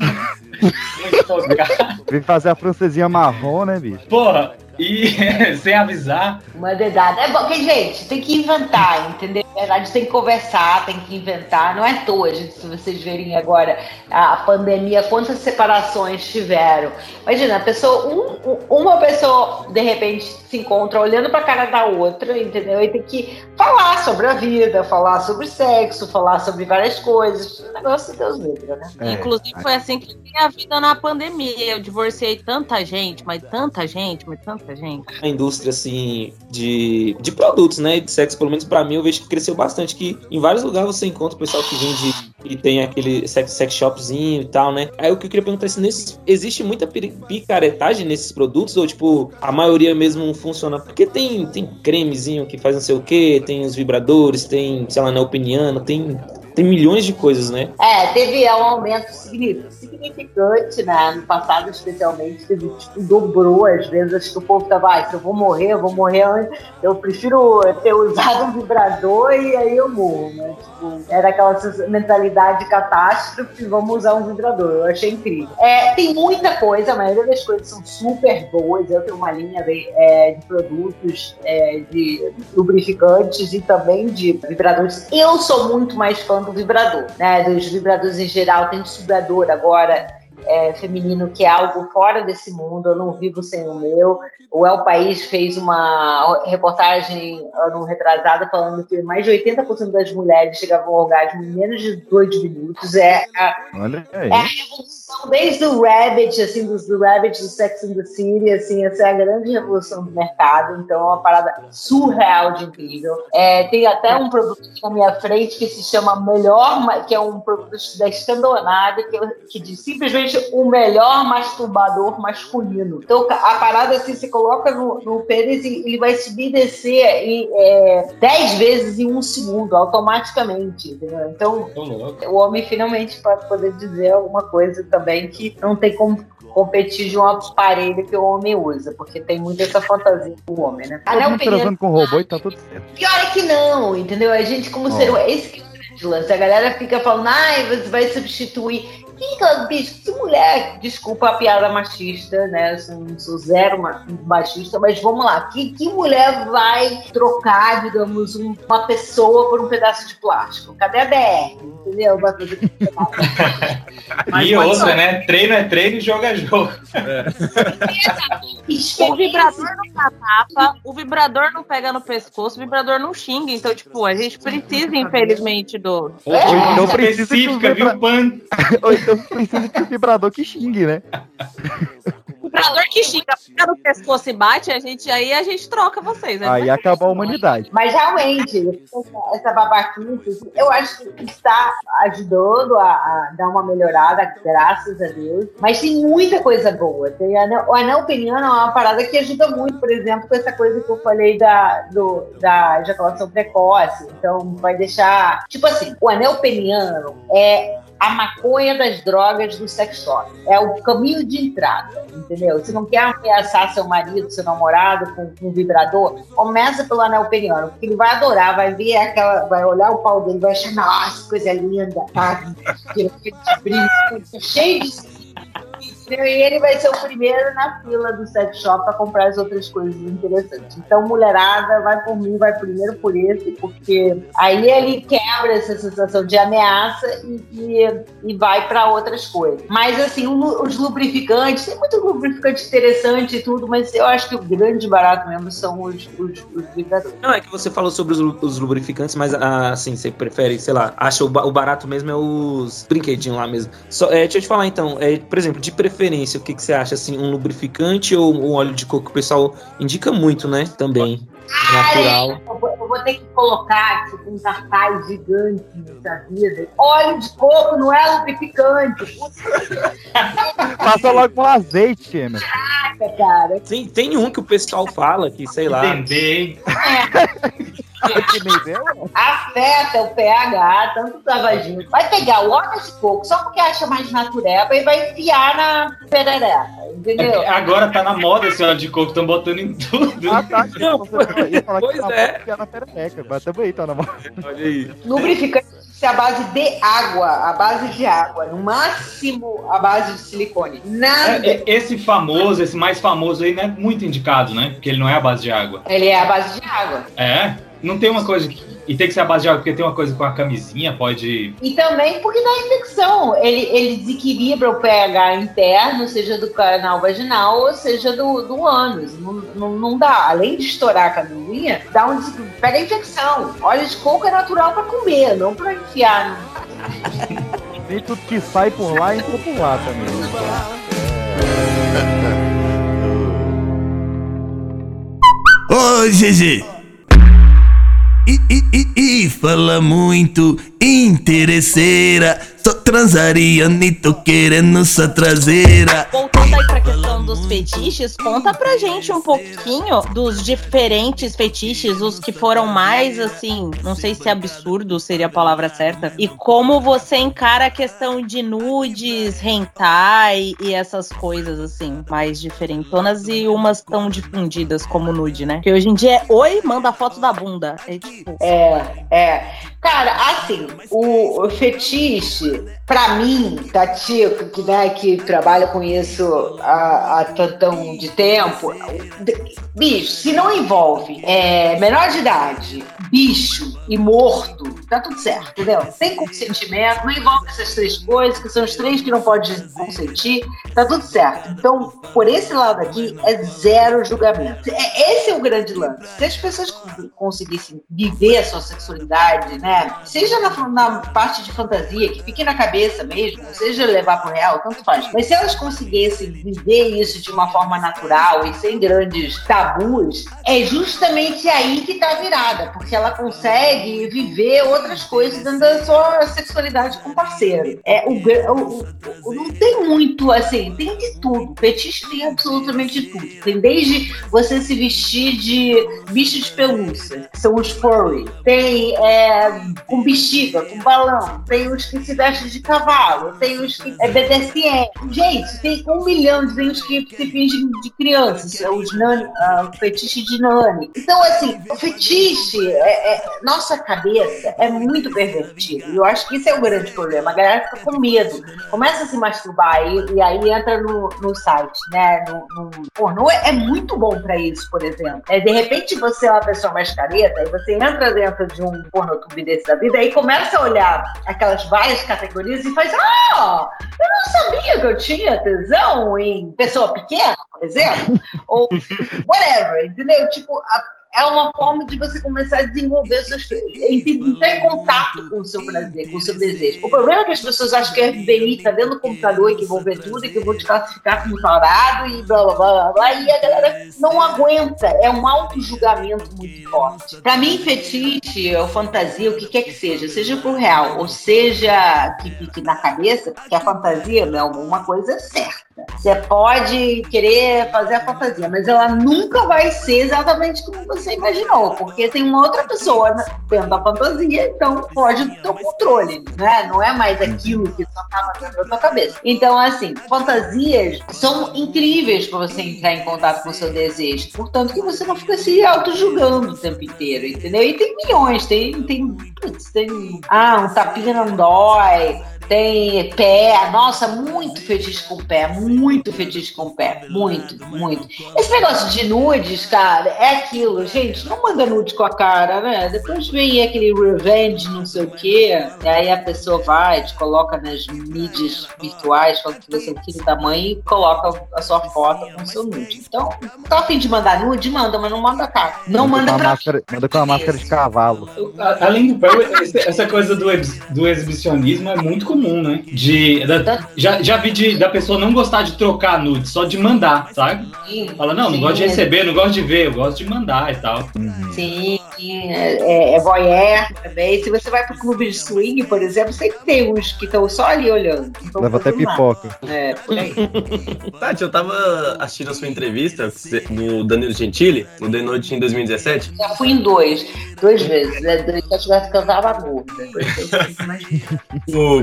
Vem fazer a francesinha marrom, né, bicho? Porra, e sem avisar. Uma dedada. É bom, que, gente, tem que inventar, entendeu? Na verdade, tem que conversar, tem que inventar. Não é à toa, gente, se vocês verem agora a pandemia, quantas separações tiveram. Imagina, a pessoa, um- um- uma pessoa, de repente, se encontra olhando pra cara da outra, entendeu? E tem que falar sobre a vida, falar sobre sexo, falar sobre várias coisas. O negócio de Deus livre, né? É. Inclusive, foi assim que a vida na pandemia. Eu divorciei tanta gente, mas tanta gente, mas tanta gente. a indústria assim de, de produtos, né, de sexo, pelo menos pra mim, eu vejo que cresceu bastante, que em vários lugares você encontra o pessoal que vende e tem aquele sex, sex shopzinho e tal, né? Aí o que eu queria perguntar é se nesses, existe muita pi- picaretagem nesses produtos ou tipo, a maioria mesmo funciona? Porque tem tem cremezinho que faz não sei o que, tem os vibradores, tem, sei lá, neopiniano, tem tem milhões de coisas, né? É, teve um aumento signi- significante, né? No passado, especialmente, teve, tipo, dobrou às vezes. Acho que o povo tava, ah, se eu vou morrer, eu vou morrer antes. Eu prefiro ter usado um vibrador e aí eu morro, né? Tipo, era aquela mentalidade catástrofe, vamos usar um vibrador. Eu achei incrível. É, tem muita coisa, a maioria das coisas são super boas. Eu tenho uma linha de, é, de produtos é, de lubrificantes e também de vibradores. Eu sou muito mais fã do vibrador, né? Dos vibradores em geral. Tem um vibrador agora é, feminino que é algo fora desse mundo. Eu não vivo sem o meu. O El País fez uma reportagem ano retrasado falando que mais de 80% das mulheres chegavam ao orgasmo em menos de dois minutos. É a, é a revolução desde o Rabbit, assim, dos do Rabbit do Sex and the City, assim, essa é a grande revolução do mercado. Então é uma parada surreal de incrível. É, tem até um produto na minha frente que se chama Melhor, que é um produto da Estandonada, que, que diz simplesmente o melhor masturbador masculino. Então a parada assim, você coloca no, no pênis e ele vai subir e descer em, é, 10 vezes em um segundo, automaticamente. Entendeu? Então o homem finalmente pode poder dizer alguma coisa também que não tem como competir de um aparelho que o homem usa, porque tem muito essa fantasia com o homem, né? A Todo mundo transando com robô e tá tudo certo. pior é que não, entendeu? A gente como ser humano, esse que é o a galera fica falando, ai, você vai substituir. Ih, cara, bicho, que mulher, desculpa a piada machista, né? Eu não sou zero ma- machista, mas vamos lá. Que, que mulher vai trocar, digamos, um- uma pessoa por um pedaço de plástico? Cadê a BR? Entendeu? Mas e outra, né? Treino é treino e jogo é jogo. O vibrador não dá tapa, o vibrador não pega no pescoço, o vibrador não xinga. Então, tipo, a gente precisa, infelizmente, do. É, não precisa específica, viu, Pan? Então precisa de um vibrador que xingue, né? O vibrador que xinga, fica no pescoço e bate, a gente, aí a gente troca vocês. né? Aí acabou a humanidade. Mas realmente, essa, essa babaquice, eu acho que está ajudando a, a dar uma melhorada, graças a Deus. Mas tem muita coisa boa. Tem anel, o anel peniano é uma parada que ajuda muito, por exemplo, com essa coisa que eu falei da, do, da ejaculação precoce. Então, vai deixar. Tipo assim, o anel peniano é a maconha das drogas do sex shop. É o caminho de entrada, entendeu? Se não quer ameaçar seu marido, seu namorado com, com um vibrador, começa pelo anel peniano, porque ele vai adorar, vai ver aquela, vai olhar o pau dele, vai achar, nossa, coisa linda, tá? cheio de e ele vai ser o primeiro na fila do sex shop para comprar as outras coisas interessantes. Então, mulherada, vai por mim, vai primeiro por esse, porque aí ele quebra essa sensação de ameaça e, e, e vai para outras coisas. Mas, assim, os lubrificantes, tem muito lubrificante interessante e tudo, mas eu acho que o grande barato mesmo são os, os, os. Não, é que você falou sobre os, os lubrificantes, mas ah, assim, você prefere, sei lá, acha o barato mesmo é os brinquedinhos lá mesmo. Só, é, deixa eu te falar então, é, por exemplo, de preferência, o que, que você acha, assim, um lubrificante ou um óleo de coco? O pessoal indica muito, né, também, natural. Eu vou, eu vou ter que colocar tipo, um cartaz gigante nessa vida. Óleo de coco não é lubrificante. Passa logo com azeite, Emer. Caraca, cara. Tem, tem um que o pessoal fala que, sei lá... Entender. Deu, Afeta o pH, tanto da vagina. Vai pegar o óleo de coco só porque acha mais natureba e vai enfiar na perereca, entendeu? É, agora tá na moda esse óleo de coco, estão botando em tudo. Ah, tá. Não, Você ia falar pois que é. tá é. na perereca, mas também tá na mão. Olha aí. Lubrificante é a base de água, a base de água. No máximo, a base de silicone. Nada. É, é, esse famoso, esse mais famoso aí, não é muito indicado, né? Porque ele não é a base de água. Ele é a base de água. É? Não tem uma coisa que. E tem que ser a base de água, porque tem uma coisa com a camisinha, pode. E também porque dá infecção. Ele, ele desequilibra o pH interno, seja do canal vaginal ou seja do, do ânus. Não, não, não dá. Além de estourar a camisinha, dá um, pega infecção. Óleo de coco é natural para comer, não para enfiar. Nem tudo que sai por lá entra por lá também. Ô, GG! E, e, e, e fala muito, interesseira. Só transaria, nem tô querendo sua traseira. Voltando aí pra questão dos fetiches, conta pra gente um pouquinho dos diferentes fetiches, os que foram mais assim, não sei se absurdo seria a palavra certa, e como você encara a questão de nudes, hentai e essas coisas assim, mais diferentonas e umas tão difundidas como nude, né? Porque hoje em dia é oi, manda foto da bunda. É tipo, É, é. Cara, assim, o, o pra mim, Tatico, que, né, que trabalha com isso há, há tantão de tempo, bicho, se não envolve é, menor de idade, bicho e morto, tá tudo certo, entendeu? Sem consentimento, não envolve essas três coisas, que são os três que não pode consentir, tá tudo certo. Então, por esse lado aqui, é zero julgamento. É- Esse é o grande lance. Se as pessoas con- conseguissem viver a sua sexualidade, né? Seja na, na parte de fantasia, que fique na cabeça mesmo, seja levar pro real, tanto faz. Mas se elas conseguissem viver isso de uma forma natural e sem grandes tabus, é justamente aí que tá a virada, porque ela consegue viver outras coisas dentro da sua sexualidade com o parceiro. É, o, o- o- não tem muito, assim, tem de tudo. Fetiche tem absolutamente de tudo. Tem desde você se vestir de bicho de pelúcia, que são os furry. Tem é, com bexiga, com balão. Tem os que se vestem de cavalo. Tem os que é BDSM. Gente, tem um milhão de tem os que se fingem de crianças. nani, ah, o fetiche de nani. Então, assim, o fetiche, é, é- nossa cabeça é muito pervertida. E eu acho que isso é o grande problema. A galera fica com medo. Começa a se masturbar e, e aí entra no, no site, né? No, no pornô é muito bom pra isso, por exemplo. É, de repente você é uma pessoa mais careta e você entra dentro de um pornotube desse da vida e começa a olhar aquelas várias categorias e faz, ah, eu não sabia que eu tinha tesão em pessoa pequena, por exemplo, ou whatever, entendeu? Tipo, a- é uma forma de você começar a desenvolver seus entrar em contato com o seu prazer, com o seu desejo. O problema é que as pessoas acham que é viver tá dentro do computador e que vão ver tudo e que vão te classificar como parado e blá blá blá blá. E a galera não aguenta. É um auto-julgamento muito forte. Pra mim, fetiche ou fantasia, o que quer que seja, seja pro real ou seja que fique na cabeça, que a fantasia não é alguma coisa certa. Você pode querer fazer a fantasia, mas ela nunca vai ser exatamente como você imaginou, porque tem uma outra pessoa dentro da fantasia, então pode ter o controle, né? Não é mais aquilo que só estava dentro da sua cabeça. Então, assim, fantasias são incríveis para você entrar em contato com o seu desejo, portanto que você não fica se auto-julgando o tempo inteiro, entendeu? E tem milhões, tem, tem, putz, tem ah, um tapinha não dói, tem pé, nossa, muito fetiche com pé, muito fetiche com pé, muito, muito. Esse negócio de nudes, cara, é aquilo, gente, não manda nude com a cara, né? Depois vem aquele revenge, não sei o quê, e aí a pessoa vai, te coloca nas mídias virtuais, falando que você é um filho da mãe e coloca a sua foto com o seu nude. Então, tá a fim de mandar nude? Manda, mas não manda cara. Não manda, com pra máscara, Manda com a máscara de cavalo. Além do pé, essa coisa do, ex- do exibicionismo é muito comum, né? De, da- já, já vi de, da pessoa não gostar de trocar nude, só de mandar, sabe? Fala, não, não Sim. gosto de receber, não gosto de ver, eu gosto de mandar e tal. Sim, sim, é, é voyeur também. Se você vai pro clube de swing, por exemplo, sempre tem uns que estão só ali olhando. Leva até nada. pipoca. É, por aí. Tati, eu tava assistindo a sua entrevista no Danilo Gentili, no The Noite em 2017. Já fui em dois, duas vezes. Né? Se eu tivesse que eu tava gorda. Mais-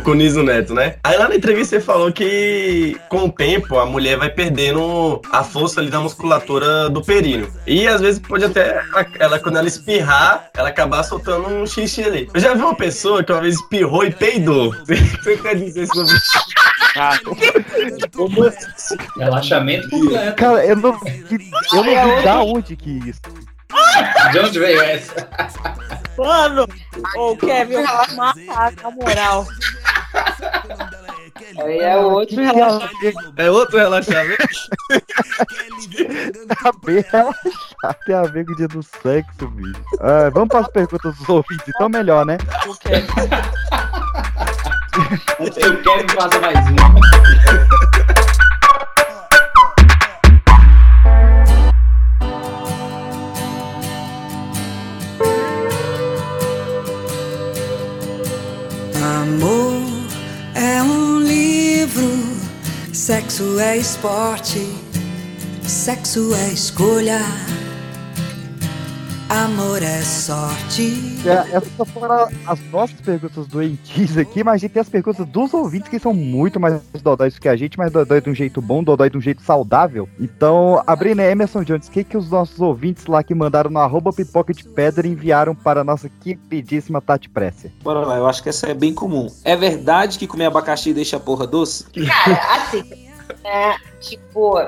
com, o Niso Neto, né? Aí lá na entrevista você falou que com o tempo a mulher vai perdendo a força ali da musculatura do períneo. E às vezes pode até, ela, quando ela espirrar, ela acabar soltando um xixi ali. Eu já vi uma pessoa que uma vez espirrou e peidou. Você quer dizer sobre isso? Assim? Relaxamento completo. Cara, eu não, que- eu não vi da onde que isso. De onde veio essa? Mano, ô Kevin, eu vou matar, na moral. Aí é outro que ela É outro relaxamento? tá bem relaxado. Tem a ver com o dia do sexo, bicho. Ah, vamos para as perguntas dos ouvintes, então melhor, né? O Kevin. Eu quero que faça mais uma. Amor é um livro, sexo é esporte, sexo é escolha, amor é sorte. É, essas só foram as nossas perguntas doentias aqui, mas a gente tem as perguntas dos ouvintes que são muito mais dodóis que a gente, mas dodói de um jeito bom, dodói de um jeito saudável. Então, abrindo Emerson Jones, o que, que os nossos ouvintes lá que mandaram no arroba pipoca de pedra enviaram para a nossa queridíssima Tati Presser? Bora lá, eu acho que essa é bem comum. É verdade que comer abacaxi deixa a porra doce? Cara, assim, é, tipo,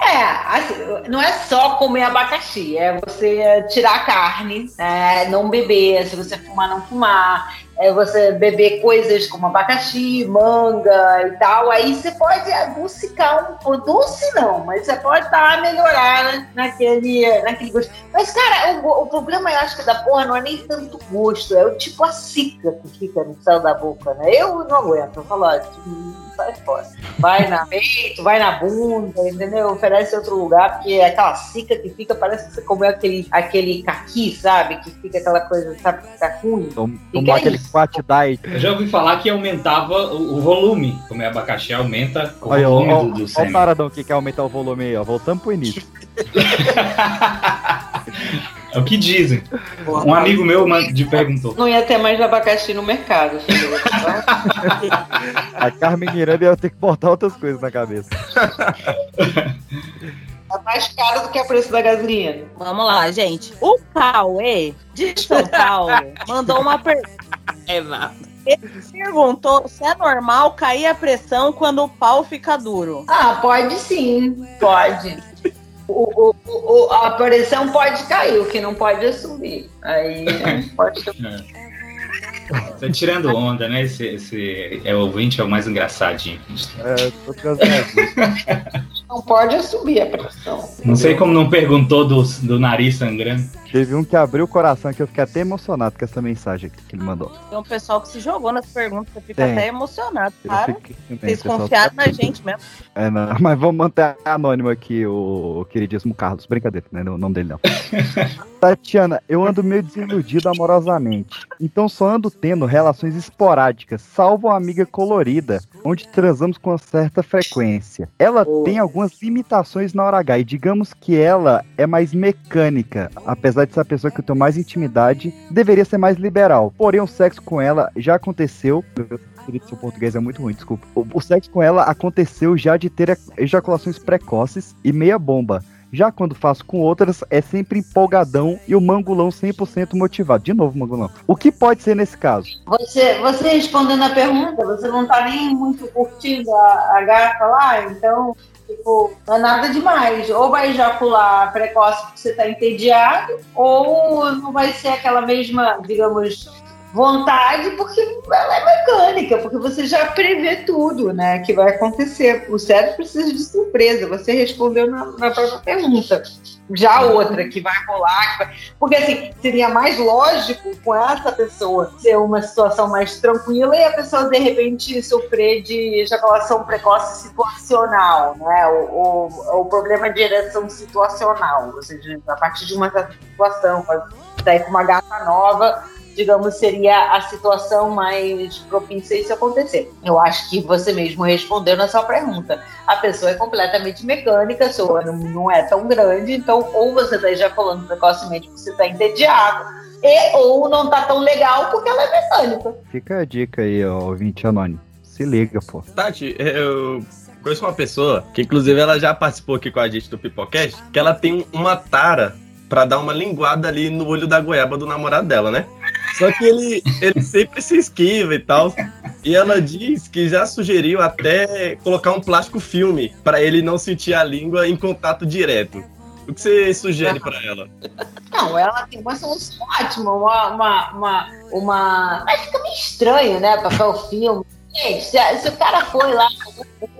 é, assim, não é só comer abacaxi, é você tirar a carne, é, não beber, se você fumar, não fumar, é você beber coisas como abacaxi, manga e tal, aí você pode adocicar um pouco, doce não, mas você pode dar uma melhorada naquele, naquele gosto. Mas, cara, o, o problema, eu acho que da porra não é nem tanto gosto, é o tipo a cica que fica no céu da boca, né? Eu não aguento, eu falo, ó, tipo, sai fora. Vai na peito, vai na bunda, entendeu? Oferece outro lugar, porque é aquela cica que fica, parece que você comeu aquele, aquele caqui, sabe? Que fica aquela coisa, sabe, Que que Tomar aquele Eu já ouvi falar que aumentava o, o volume. Comer abacaxi aumenta o Olha, volume ó, do, do ó o paradão que quer aumentar o volume aí, ó. Voltamos pro início. É o que dizem. Um amigo meu de perguntou. Não ia ter mais abacaxi no mercado. A Carmen Miranda ia ter que botar outras coisas na cabeça. É mais caro do que o preço da gasolina. Vamos lá, gente. O Cauê, de São Paulo, mandou uma pergunta. Ele perguntou se é normal cair a pressão quando o pau fica duro. Ah, pode sim, pode. O, o- o- a pressão pode cair, o que não pode é subir. Aí pode subir. Tá tirando onda, né? Esse, esse é o ouvinte, é o mais engraçadinho. É, tô. Não pode subir a pressão. Não sei como não perguntou do, do nariz sangrando. Teve um que abriu o coração que eu fiquei até emocionado com essa mensagem que ele mandou. Tem um pessoal que se jogou nas perguntas, você fica Tem. até emocionado, Eu cara. fiquei- Vocês confiaram na gente mesmo. É, não, mas vamos manter anônimo aqui o, o queridíssimo Carlos. Brincadeira, não é o nome dele não. Tatiana, eu ando meio desiludido amorosamente. Então só ando tendo relações esporádicas, salvo uma amiga colorida, onde transamos com certa frequência. Ela tem algumas limitações na hora H, e digamos que ela é mais mecânica, apesar de ser a pessoa que eu tenho mais intimidade, deveria ser mais liberal. Porém, o sexo com ela já aconteceu. Seu português é muito ruim, desculpa. O sexo com ela aconteceu já de ter ejaculações precoces e meia bomba. Já quando faço com outras, é sempre empolgadão e o mangulão 100% motivado. De novo, mangulão. O que pode ser nesse caso? Você, você respondendo a pergunta, você não tá nem muito curtindo a, a gata lá, então, tipo, não é nada demais. Ou vai ejacular precoce porque você tá entediado, ou não vai ser aquela mesma, digamos, vontade, porque ela é mecânica, porque você já prevê tudo, né, que vai acontecer. O cérebro precisa de surpresa, você respondeu na, na própria pergunta. Já a outra que vai rolar, que vai... porque assim, seria mais lógico com essa pessoa ser uma situação mais tranquila e a pessoa de repente sofrer de ejaculação precoce situacional, né? O, o, o problema de ereção situacional, ou seja, a partir de uma situação, daí com uma gata nova, digamos, seria a situação mais propícia a isso acontecer. Eu acho que você mesmo respondeu na sua pergunta. A pessoa é completamente mecânica, seu ano não é tão grande, então ou você está ejaculando precocemente porque você está entediado, e ou não tá tão legal porque ela é mecânica. Fica a dica aí, ó, ouvinte anônimo. Se liga, pô. Tati, eu conheço uma pessoa que, inclusive, ela já participou aqui com a gente do Pipocast, que ela tem uma tara pra dar uma linguada ali no olho da goiaba do namorado dela, né? Só que ele, ele sempre se esquiva e tal. E ela diz que já sugeriu até colocar um plástico filme pra ele não sentir a língua em contato direto. O que você sugere pra ela? Não, ela tem uma solução ótima, uma. uma, uma, uma... Mas fica meio estranho, né? Papel filme. Gente, se, se o cara foi lá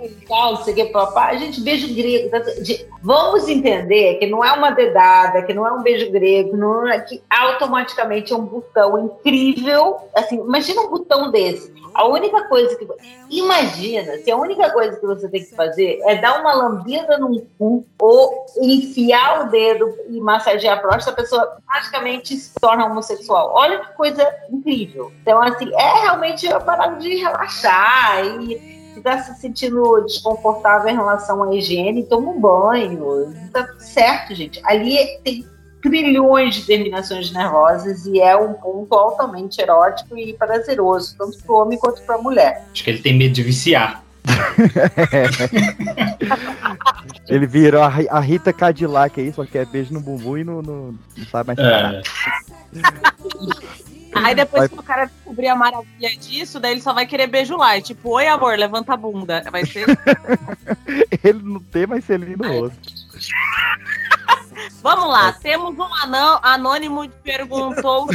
e tal, não sei o que, papá, a gente, beijo grego. tá- de- Vamos entender que não é uma dedada, que não é um beijo grego, não é que automaticamente é um botão incrível. Assim, imagina um botão desse. A única coisa que. Imagina se a única coisa que você tem que fazer é dar uma lambida num cu ou enfiar o dedo e massagear a próstata, a pessoa praticamente se torna homossexual. Olha que coisa incrível. Então, assim, é realmente uma parada de relaxar e se tá se sentindo desconfortável em relação à higiene, toma um banho. Tá certo, gente. Ali tem trilhões de terminações nervosas e é um ponto altamente erótico e prazeroso, tanto para o homem quanto para a mulher. Acho que ele tem medo de viciar. Ele virou a, Ri- a Rita Cadillac aí, só quer beijo no bumbum e no, no- não sabe mais parar. Aí depois Vai- que o cara descobrir a maravilha disso, daí ele só vai querer beijo lá. e Tipo, oi amor, levanta a bunda. Vai ser. Ele não tem mais selinho no rosto. Vamos lá, temos um anão anônimo que perguntou: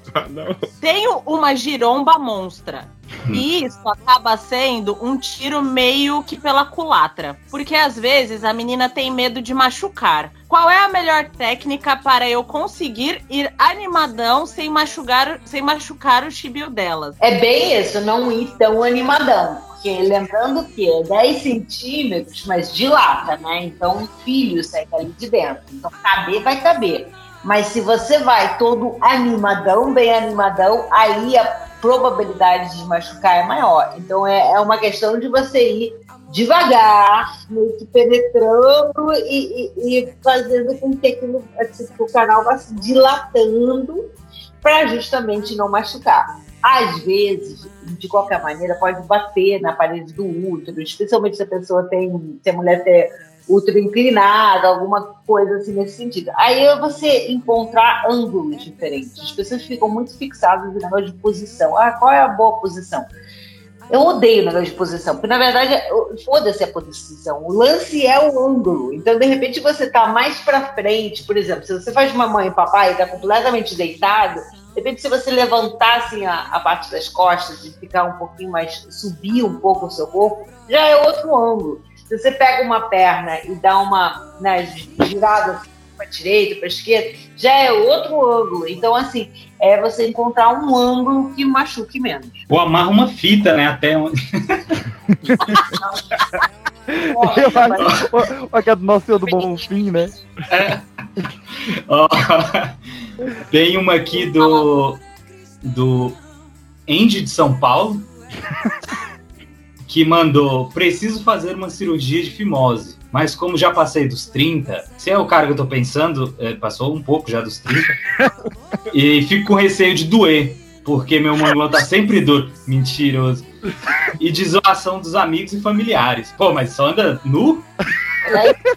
Tenho uma giromba monstra. E isso acaba sendo um tiro meio que pela culatra. Porque às vezes a menina tem medo de machucar. Qual é a melhor técnica para eu conseguir ir animadão sem machucar, sem machucar o chibio delas? É bem isso, não ir tão animadão. Porque lembrando que é 10 centímetros, mas dilata, né? Então um filho sai dali de dentro. Então caber vai caber. Mas se você vai todo animadão, bem animadão, aí a probabilidade de machucar é maior. Então é, é uma questão de você ir devagar, meio que penetrando e, e- e fazendo com que, aquilo, assim, o canal vá se dilatando para justamente não machucar. Às vezes, de qualquer maneira, pode bater na parede do útero, especialmente se a pessoa tem, se a mulher tem útero inclinado, alguma coisa assim nesse sentido. Aí é você encontrar ângulos diferentes. As pessoas ficam muito fixadas no negócio de posição. Ah, qual é a boa posição? Eu odeio o negócio de posição, porque na verdade, foda-se a posição. O lance é o ângulo. Então, de repente, você tá mais pra frente, por exemplo, se você faz mamãe e papai e tá completamente deitado, de repente, se você levantar assim a, a parte das costas e ficar um pouquinho mais, subir um pouco o seu corpo, já é outro ângulo. Se você pega uma perna e dá uma né, girada para direita, para esquerda, já é outro ângulo. Então, assim, é você encontrar um ângulo que machuque menos. Ou amarra uma fita, né? Até onde. Olha que é do nosso Senhor do Bom Fim, né? Ó, Tem uma aqui do. Do Andy de São Paulo. Que mandou: Preciso fazer uma cirurgia de fimose. Mas como já passei dos 30, se é o cara que eu tô pensando, é, passou um pouco já dos 30. e fico com receio de doer. Porque meu mamilo tá sempre duro. Mentiroso. E de zoação dos amigos e familiares. Pô, mas só anda nu?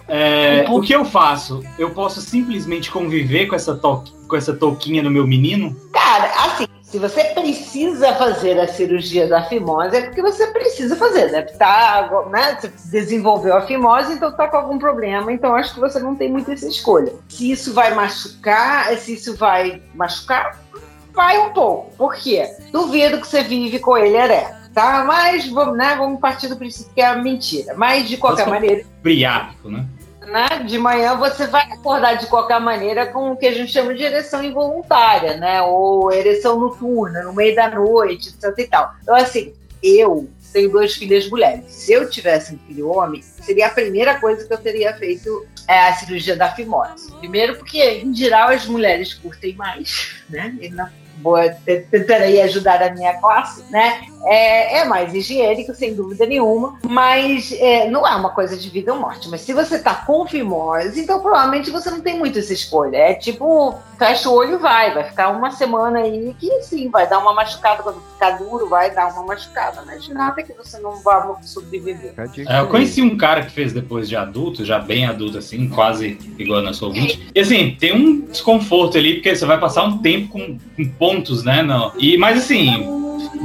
É, o que eu faço? Eu posso simplesmente conviver com essa, to com essa touquinha no meu menino? Cara, assim, se você precisa fazer a cirurgia da fimose, é porque você precisa fazer, né? Tá, né? Você desenvolveu a fimose, então tá com algum problema, então acho que você não tem muita essa escolha. Se isso vai machucar, se isso vai machucar, vai um pouco. Por quê? Duvido que você vive com ele ereto. Tá, mas vamos, né, vamos partir do princípio que é mentira. Mas de qualquer maneira, Priápico, né? Né? De manhã você vai acordar de qualquer maneira com o que a gente chama de ereção involuntária, né? Ou ereção noturna, no meio da noite, etc e tal. Então, assim, eu tenho duas filhas mulheres. Se eu tivesse um filho homem, seria a primeira coisa que eu teria feito é a cirurgia da fimose. Primeiro porque, em geral, as mulheres curtem mais, né? E boa, tentarei ajudar a minha classe, né? É, é mais higiênico, sem dúvida nenhuma, mas é, não é uma coisa de vida ou morte. Mas se você tá com fimose, então provavelmente você não tem muito essa escolha. É tipo, fecha o olho e vai, vai ficar uma semana aí que sim, vai dar uma machucada quando ficar duro, vai dar uma machucada, mas nada que você não vá sobreviver. É, eu conheci um cara que fez depois de adulto, já bem adulto assim, quase igual na sua ouvinte. E assim, tem um desconforto ali, porque você vai passar um tempo com, com pontos, né? Não. E, mas assim,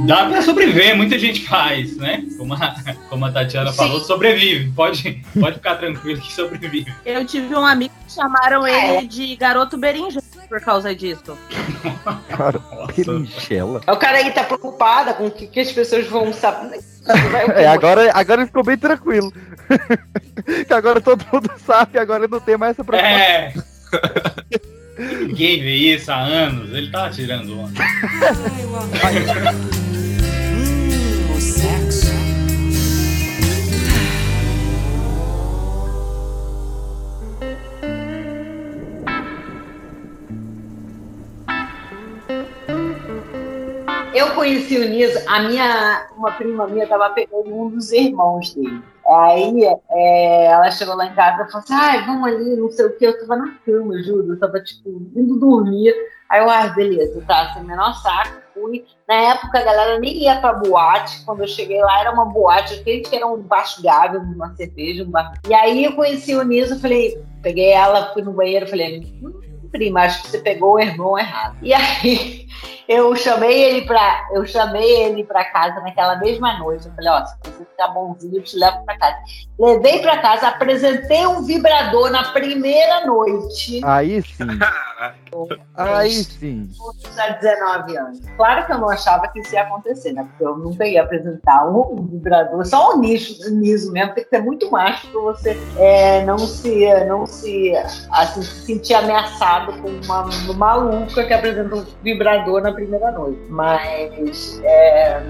dá pra sobreviver, muita gente faz, né? Como a, como a Tatiana falou, sobrevive. Pode, pode ficar tranquilo que sobrevive. Eu tive um amigo que chamaram ele de garoto berinjela por causa disso. Cara, berinjela. O cara aí tá preocupada com o que, que as pessoas vão saber. É, agora, agora ele ficou bem tranquilo. que agora todo mundo sabe, agora não tem mais essa preocupação. É. Ninguém vê isso há anos. Ele tá tirando onda. O. Eu conheci o Niso, a minha, uma prima minha tava pegando um dos irmãos dele. Aí é, ela chegou lá em casa e falou assim: ai, vamos ali, não sei o que. Eu tava na cama, juro, eu tava tipo indo dormir. Aí eu, ah, beleza, tá, sem o menor saco, fui. Na época a galera nem ia pra boate. Quando eu cheguei lá, era uma boate, aquele que era um baixo gávea, uma cerveja, um. E aí eu conheci o Niso, falei, peguei ela, fui no banheiro, falei, hum, prima, acho que você pegou o irmão errado. E aí eu chamei ele pra, eu chamei ele pra casa naquela mesma noite. Eu falei, ó, se você ficar bonzinho, eu te levo pra casa. Levei pra casa, apresentei um vibrador na primeira noite. Aí sim. Aí sim. Já 19 anos. Claro que eu não achava que isso ia acontecer, né? Porque eu nunca ia apresentar um vibrador, só um nicho, nisso mesmo, tem que ser muito macho pra você é, não se, não se, assim, se sentir ameaçado com uma, uma maluca que apresenta um vibrador na primeira noite. Mas é,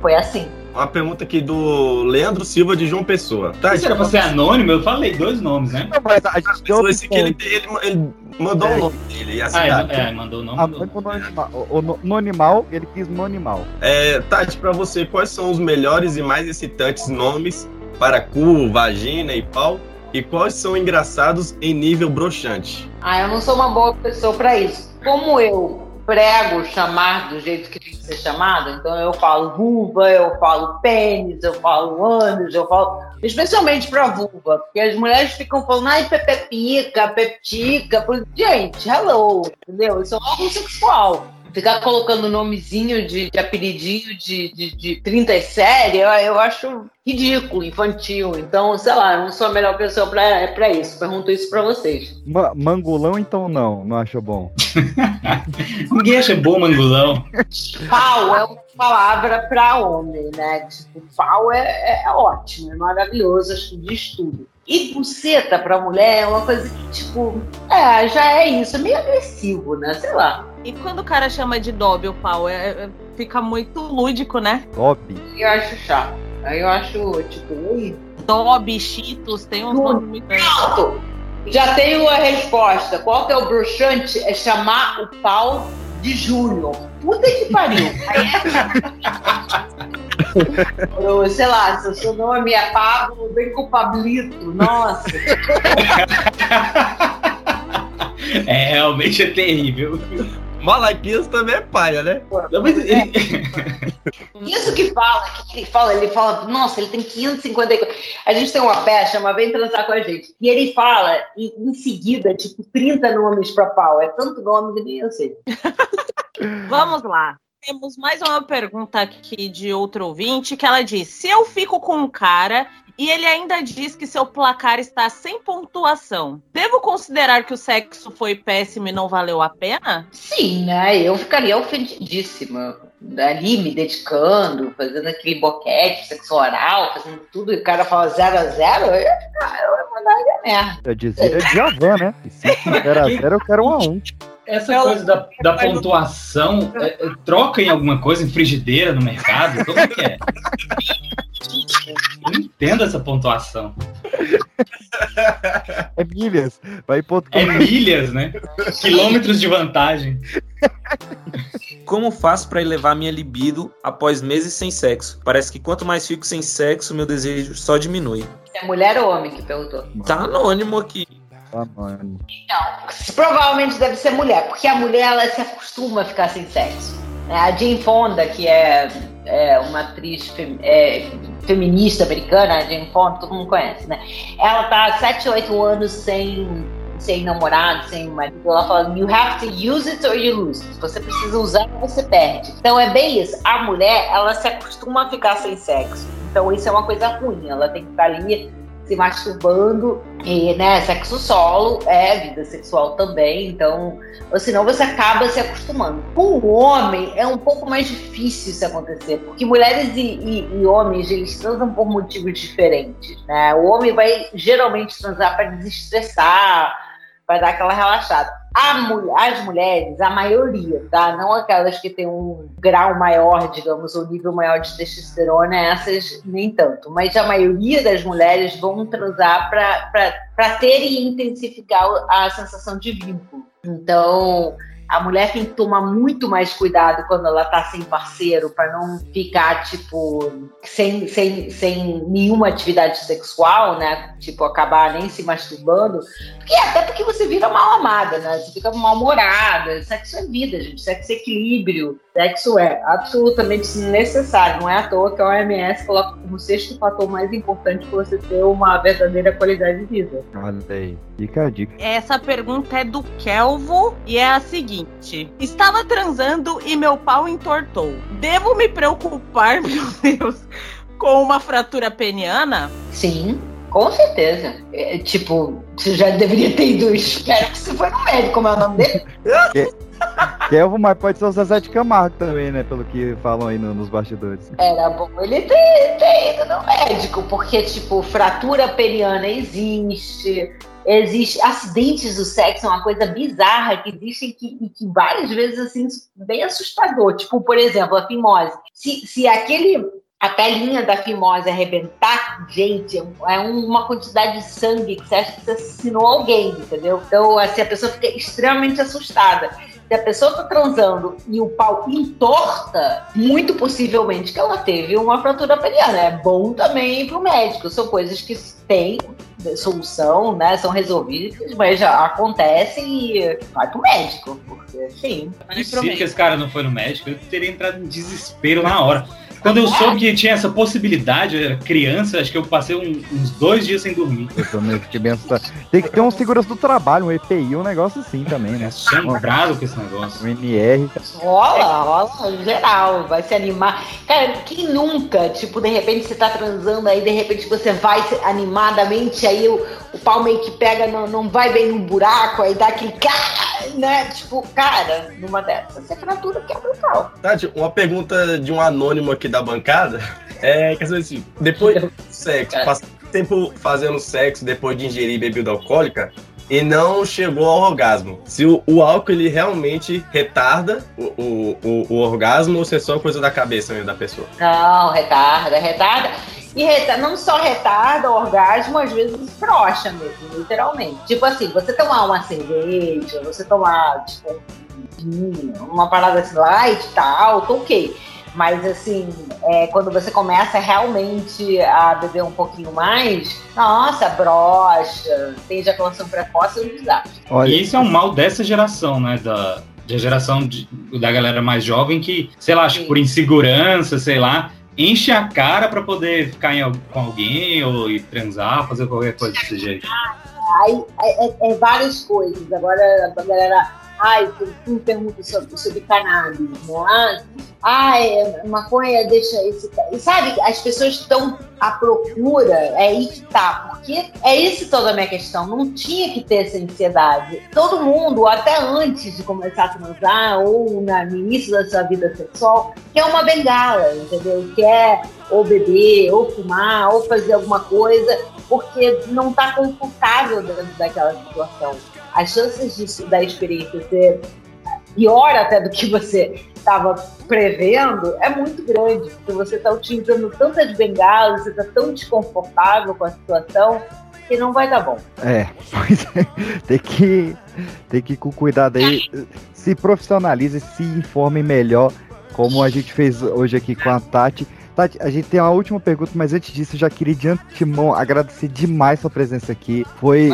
foi assim. Uma pergunta aqui do Leandro Silva de João Pessoa. Tá, Isso era pra ser anônimo? Eu falei dois nomes, né? Não, mas a gente deu esse aqui, ele, ele, ele mandou o nome dele e a Ah, cidade. é, é, mandou o nome. a mandou. mãe foi no animal. O- No, no animal, ele quis no animal. É, Tati, pra você, quais são os melhores e mais excitantes nomes para cu, vagina e pau? E quais são engraçados em nível broxante? Ah, eu não sou uma boa pessoa pra isso. Como eu prego chamar do jeito que tem que ser chamado, então eu falo vulva, eu falo pênis, eu falo ânus, eu falo. Especialmente pra vulva, porque as mulheres ficam falando, ai, pepepica, peptica. Gente, hello, entendeu? Isso é órgão sexual. Ficar colocando nomezinho de, de apelidinho de, de, de 30 série, eu, eu acho ridículo, infantil. Então, sei lá, eu não sou a melhor pessoa pra, pra isso. Pergunto isso pra vocês. Ma- mangolão, então não, não acha bom. Ninguém acha bom mangolão. Pau é uma palavra pra homem, né? Tipo, pau é, é- é ótimo, é maravilhoso, acho que diz tudo. E buceta pra mulher é uma coisa que, tipo, é, já é isso, é meio agressivo, né? Sei lá. E quando o cara chama de Dobby o pau, é- é- fica muito lúdico, né? Top. Eu acho chato. Aí eu acho, tipo, ui, Dobby, Cheetos, tem uns nomes muito. Pronto. Já tenho a resposta. Qual que é o bruxante? É chamar o pau de Júnior. Puta que pariu. Aí é... Eu, sei lá, se o seu nome é Pablo, vem com o Pablito. Nossa. É, realmente é terrível. Malaquias também é paia, né? Não, mas ele- Isso que fala, que ele fala, ele fala, nossa, ele tem 554. A gente tem uma peça, chama Vem Transar com a gente. E ele fala, em, em seguida, tipo, 30 nomes pra pau. É tanto nome que nem eu sei. Vamos lá. Temos mais uma pergunta aqui de outro ouvinte que ela diz: se eu fico com um cara e ele ainda diz que seu placar está sem pontuação, devo considerar que o sexo foi péssimo e não valeu a pena? Sim, né? Eu ficaria ofendidíssima. Ali me dedicando, fazendo aquele boquete, sexo oral, fazendo tudo, e o cara fala zero a zero, eu ia ficar, eu ia mandar ele a merda. Eu dizia Djavan, né? E se era zero, eu quero um a um. Essa coisa da, da pontuação é, é, troca em alguma coisa, em frigideira no mercado? Como é que é? Não entendo essa pontuação. É milhas. Vai ponto É milhas, né? Quilômetros de vantagem. Como faço pra elevar minha libido após meses sem sexo? Parece que quanto mais fico sem sexo, meu desejo só diminui. É mulher ou homem que perguntou? Tá anônimo aqui. Ah, mano. Provavelmente deve ser mulher, porque a mulher ela se acostuma a ficar sem sexo. né? A Jane Fonda, que é, é uma atriz fem- é, feminista americana, a Jane Fonda, todo mundo conhece, né? Ela tá há 7, 8 anos sem, sem namorado, sem marido. Ela fala, you have to use it or you lose. it. Você precisa usar ou você perde. Então é bem isso. A mulher, ela se acostuma a ficar sem sexo. Então isso é uma coisa ruim. Ela tem que estar ali se masturbando e, né, sexo solo é vida sexual também, então, ou senão você acaba se acostumando. Com o homem é um pouco mais difícil isso acontecer, porque mulheres e, e- e homens, eles transam por motivos diferentes, né? O homem vai geralmente transar para desestressar, para dar aquela relaxada. A mul- as mulheres, a maioria, tá? Não aquelas que têm um grau maior, digamos, ou nível maior de testosterona, essas nem tanto. Mas a maioria das mulheres vão transar para ter e intensificar a sensação de vínculo. Então, a mulher tem que tomar muito mais cuidado quando ela tá sem parceiro, para não ficar, tipo, sem, sem, sem nenhuma atividade sexual, né? Tipo, acabar nem se masturbando. Porque, até porque você vira mal amada, né? Você fica mal-humorada. Sexo é vida, gente. Sexo é equilíbrio. Sexo é absolutamente necessário. Não é à toa que a OMS coloca como sexto fator mais importante para você ter uma verdadeira qualidade de vida. Olha aí. Fica a dica. Essa pergunta é do Kelvo e é a seguinte: Estava transando e meu pau entortou. Devo me preocupar, meu Deus, com uma fratura peniana? Sim, com certeza. É, tipo, você já deveria ter ido. Espero que você foi no médico, como é o nome dele? Kelvin, mas pode ser o Zezé de Camargo também, né? Pelo que falam aí no- nos bastidores. Era bom ele ter, ter ido no médico, porque, tipo, fratura peniana existe. Existe acidentes do sexo, é uma coisa bizarra que existe que, e que várias vezes, assim, bem assustador. Tipo, por exemplo, a fimose. Se, se aquele, a pelinha da fimose arrebentar, gente, é um- uma quantidade de sangue que você acha que você assassinou alguém, entendeu? Então, assim, a pessoa fica extremamente assustada. Se a pessoa tá transando e o pau entorta, muito possivelmente que ela teve uma fratura peniana. É bom também ir pro médico. São coisas que têm solução, né? São resolvidas, mas já acontece e vai pro médico. Porque, sim. Se que esse cara não foi no médico, eu teria entrado em desespero na hora. Quando eu soube que tinha essa possibilidade, eu era criança, acho que eu passei um- uns dois dias sem dormir. Eu também fiquei bem assustado. Tem que ter um segurança do trabalho, um EPI, um negócio assim também, né? Assombrado com esse negócio. Um NR. Rola, rola geral, vai se animar. Cara, quem nunca, tipo, de repente você tá transando, aí de repente você vai animadamente, aí o, o pau meio que pega, não, não vai bem no buraco, aí dá aquele cá, né? Tipo, cara, numa dessas, você fratura quebra o pau. Tati, uma pergunta de um anônimo aqui da bancada é saber assim, depois do sexo, passa tempo fazendo sexo depois de ingerir bebida alcoólica e não chegou ao orgasmo. Se o, o álcool ele realmente retarda o, o, o, orgasmo ou se é só coisa da cabeça mesmo da pessoa? Não, retarda, retarda. E reta- não só retarda o orgasmo, às vezes brocha mesmo, literalmente. Tipo assim, você tomar uma cerveja, você tomar, tipo, um uma parada assim, light tal, tá ok. Mas assim, é, quando você começa realmente a beber um pouquinho mais, nossa, brocha, tem ejaculação precoce, é um desastre. E isso é um mal dessa geração, né? Da, da geração de- da galera mais jovem que, sei lá, acho que por insegurança, sei lá, enche a cara pra poder ficar em com alguém ou ir transar, fazer qualquer coisa desse jeito. Aí é, é- é várias coisas. Agora a galera. Ai, tu me pergunta sobre, sobre cannabis, né? Ah, é, maconha deixa esse. sabe, as pessoas estão à procura, é aí que tá. Porque é isso toda a minha questão. Não tinha que ter essa ansiedade. Todo mundo, até antes de começar a transar, ou na, no início da sua vida sexual, quer uma bengala, entendeu? Quer ou beber, ou fumar, ou fazer alguma coisa, porque não tá confortável dentro daquela situação. As chances disso, da experiência ser pior até do que você estava prevendo é muito grande, porque você está utilizando tantas bengalas, você está tão desconfortável com a situação que não vai dar bom. É, pois é. Tem que, tem que ir com cuidado aí. Se profissionalize, se informe melhor, como a gente fez hoje aqui com a Tati. Tati, a gente tem uma última pergunta, mas antes disso, eu já queria de antemão agradecer demais sua presença aqui. Foi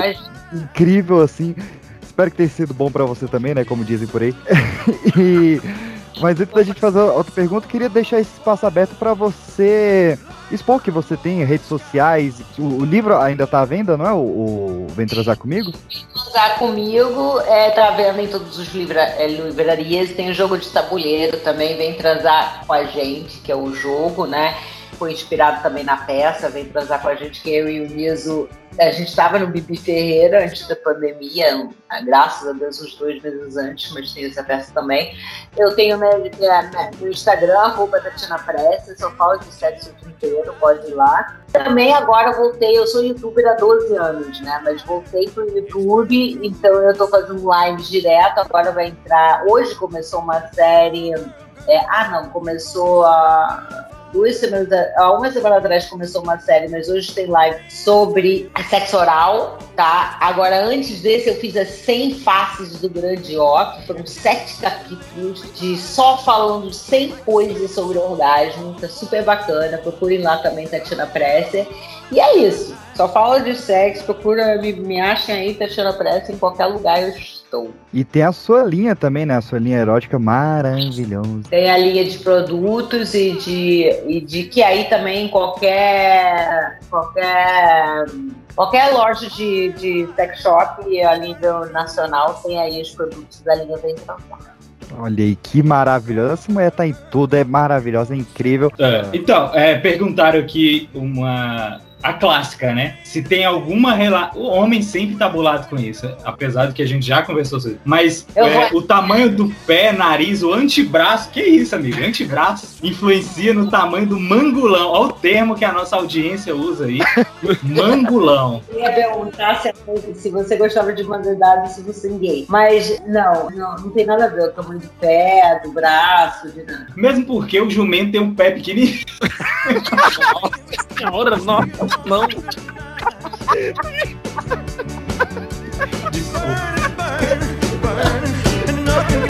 incrível, assim. Espero que tenha sido bom pra você também, né? Como dizem por aí. E- mas antes da gente fazer outra pergunta, queria deixar esse espaço aberto pra você expor que você tem redes sociais. O, o livro ainda tá à venda, não é? O, o Vem Transar Comigo? usar comigo, é, tá vendo em todos os livra, é, livrarias, tem o jogo de tabuleiro também, vem transar com a gente, que é o jogo, né? Foi inspirado também na peça, vem transar com a gente, que eu e o Niso, a gente estava no Bibi Ferreira antes da pandemia, graças a Deus uns dois meses antes, mas tem essa peça também. Eu tenho né, né, no Instagram, arroba Tatiana Pressa, só falo de sexo inteiro, pode ir lá. Também agora voltei, eu sou youtuber há 12 anos, né? Mas voltei pro YouTube, então eu tô fazendo live direto, agora vai entrar. Hoje começou uma série. é, ah não, começou a. Duas semanas, há uma semana atrás começou uma série, mas hoje tem live sobre sexo oral, tá? Agora, antes desse, eu fiz as 100 faces do Grande O, que foram sete capítulos de só falando 100 coisas sobre orgasmo, tá super bacana. Procurem lá também, Tatiana Presser. E é isso. Só fala de sexo, procura, me, me achem aí, Tatiana Presser, em qualquer lugar eu estou. E tem a sua linha também, né? A sua linha erótica maravilhosa. Tem a linha de produtos e de, e de que aí também qualquer qualquer qualquer loja de, de sex shop a nível nacional tem aí os produtos da linha Transar. Olha aí, que maravilhosa. Essa mulher tá em tudo, é maravilhosa, é incrível. É, então, é, perguntaram aqui uma. A clássica, né? Se tem alguma relação. O homem sempre tá bolado com isso, apesar de que a gente já conversou sobre isso. Mas é, vou- o tamanho do pé, nariz, o antebraço, que isso, amigo? Antebraço influencia no tamanho do mangulão. Olha o termo que a nossa audiência usa aí. mangulão. Eu ia perguntar se, se você gostava de mandar se você é gay. Mas não, não, não tem nada a ver o tamanho do pé, do braço, de nada. Mesmo porque o jumento tem um pé pequenininho. Senhora, não, não. I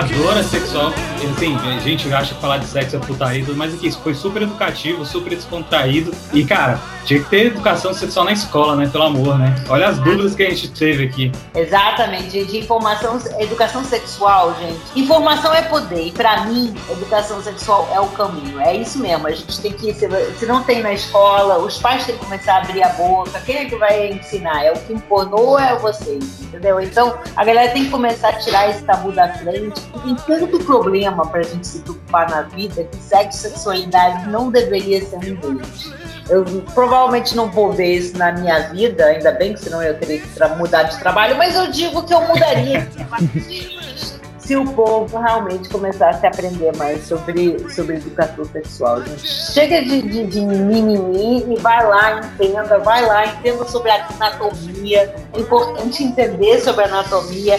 educadora sexual, assim, a gente acha que falar de sexo é putaria, mas aqui, isso foi super educativo, super descontraído. E, cara, tinha que ter educação sexual na escola, né? Pelo amor, né? Olha as dúvidas que a gente teve aqui. Exatamente, de informação, educação sexual, gente. Informação é poder, e pra mim, educação sexual é o caminho. É isso mesmo, a gente tem que, se, não tem na escola, os pais têm que começar a abrir a boca. Quem é que vai ensinar? É o que informou ou é vocês? Entendeu? Então, a galera tem que começar a tirar esse tabu da frente. Tem tanto problema pra gente se preocupar na vida que sexualidade não deveria ser um deles. Eu provavelmente não vou ver isso na minha vida, ainda bem que senão eu teria que mudar de trabalho, mas eu digo que eu mudaria se o povo realmente começasse a aprender mais sobre, sobre educação sexual. Gente. Chega de, de, de mimimi e vai lá, entenda, vai lá, entenda sobre a anatomia. É importante entender sobre a anatomia,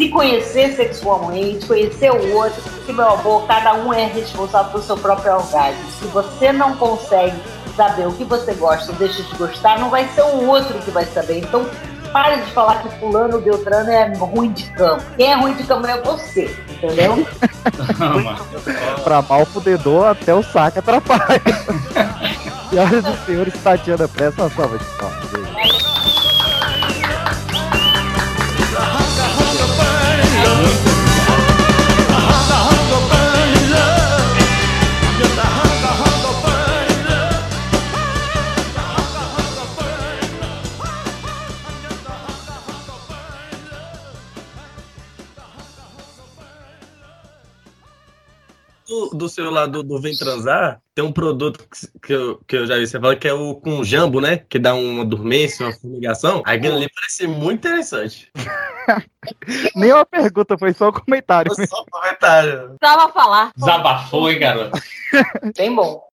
se conhecer sexualmente, conhecer o outro, porque, meu amor, cada um é responsável pelo seu próprio orgasmo. Se você não consegue saber o que você gosta ou deixa de gostar, não vai ser o outro que vai saber. Então, pare de falar que fulano Beltrano é ruim de cama. Quem é ruim de cama é você, entendeu? Pra mal fudedor, até o saco atrapalha. Senhoras e senhores, Tatiana, presta uma salva de palmas. Do, celular do, do Vem Transar, tem um produto que, que eu, que eu já vi você falar que é o com jambo, né? Que dá uma dormência, uma fumigação. Aquilo ali parece muito interessante. Nem uma pergunta, foi só um comentário. Só um comentário. Tava a falar. Desabafou, hein, garoto? Bem bom.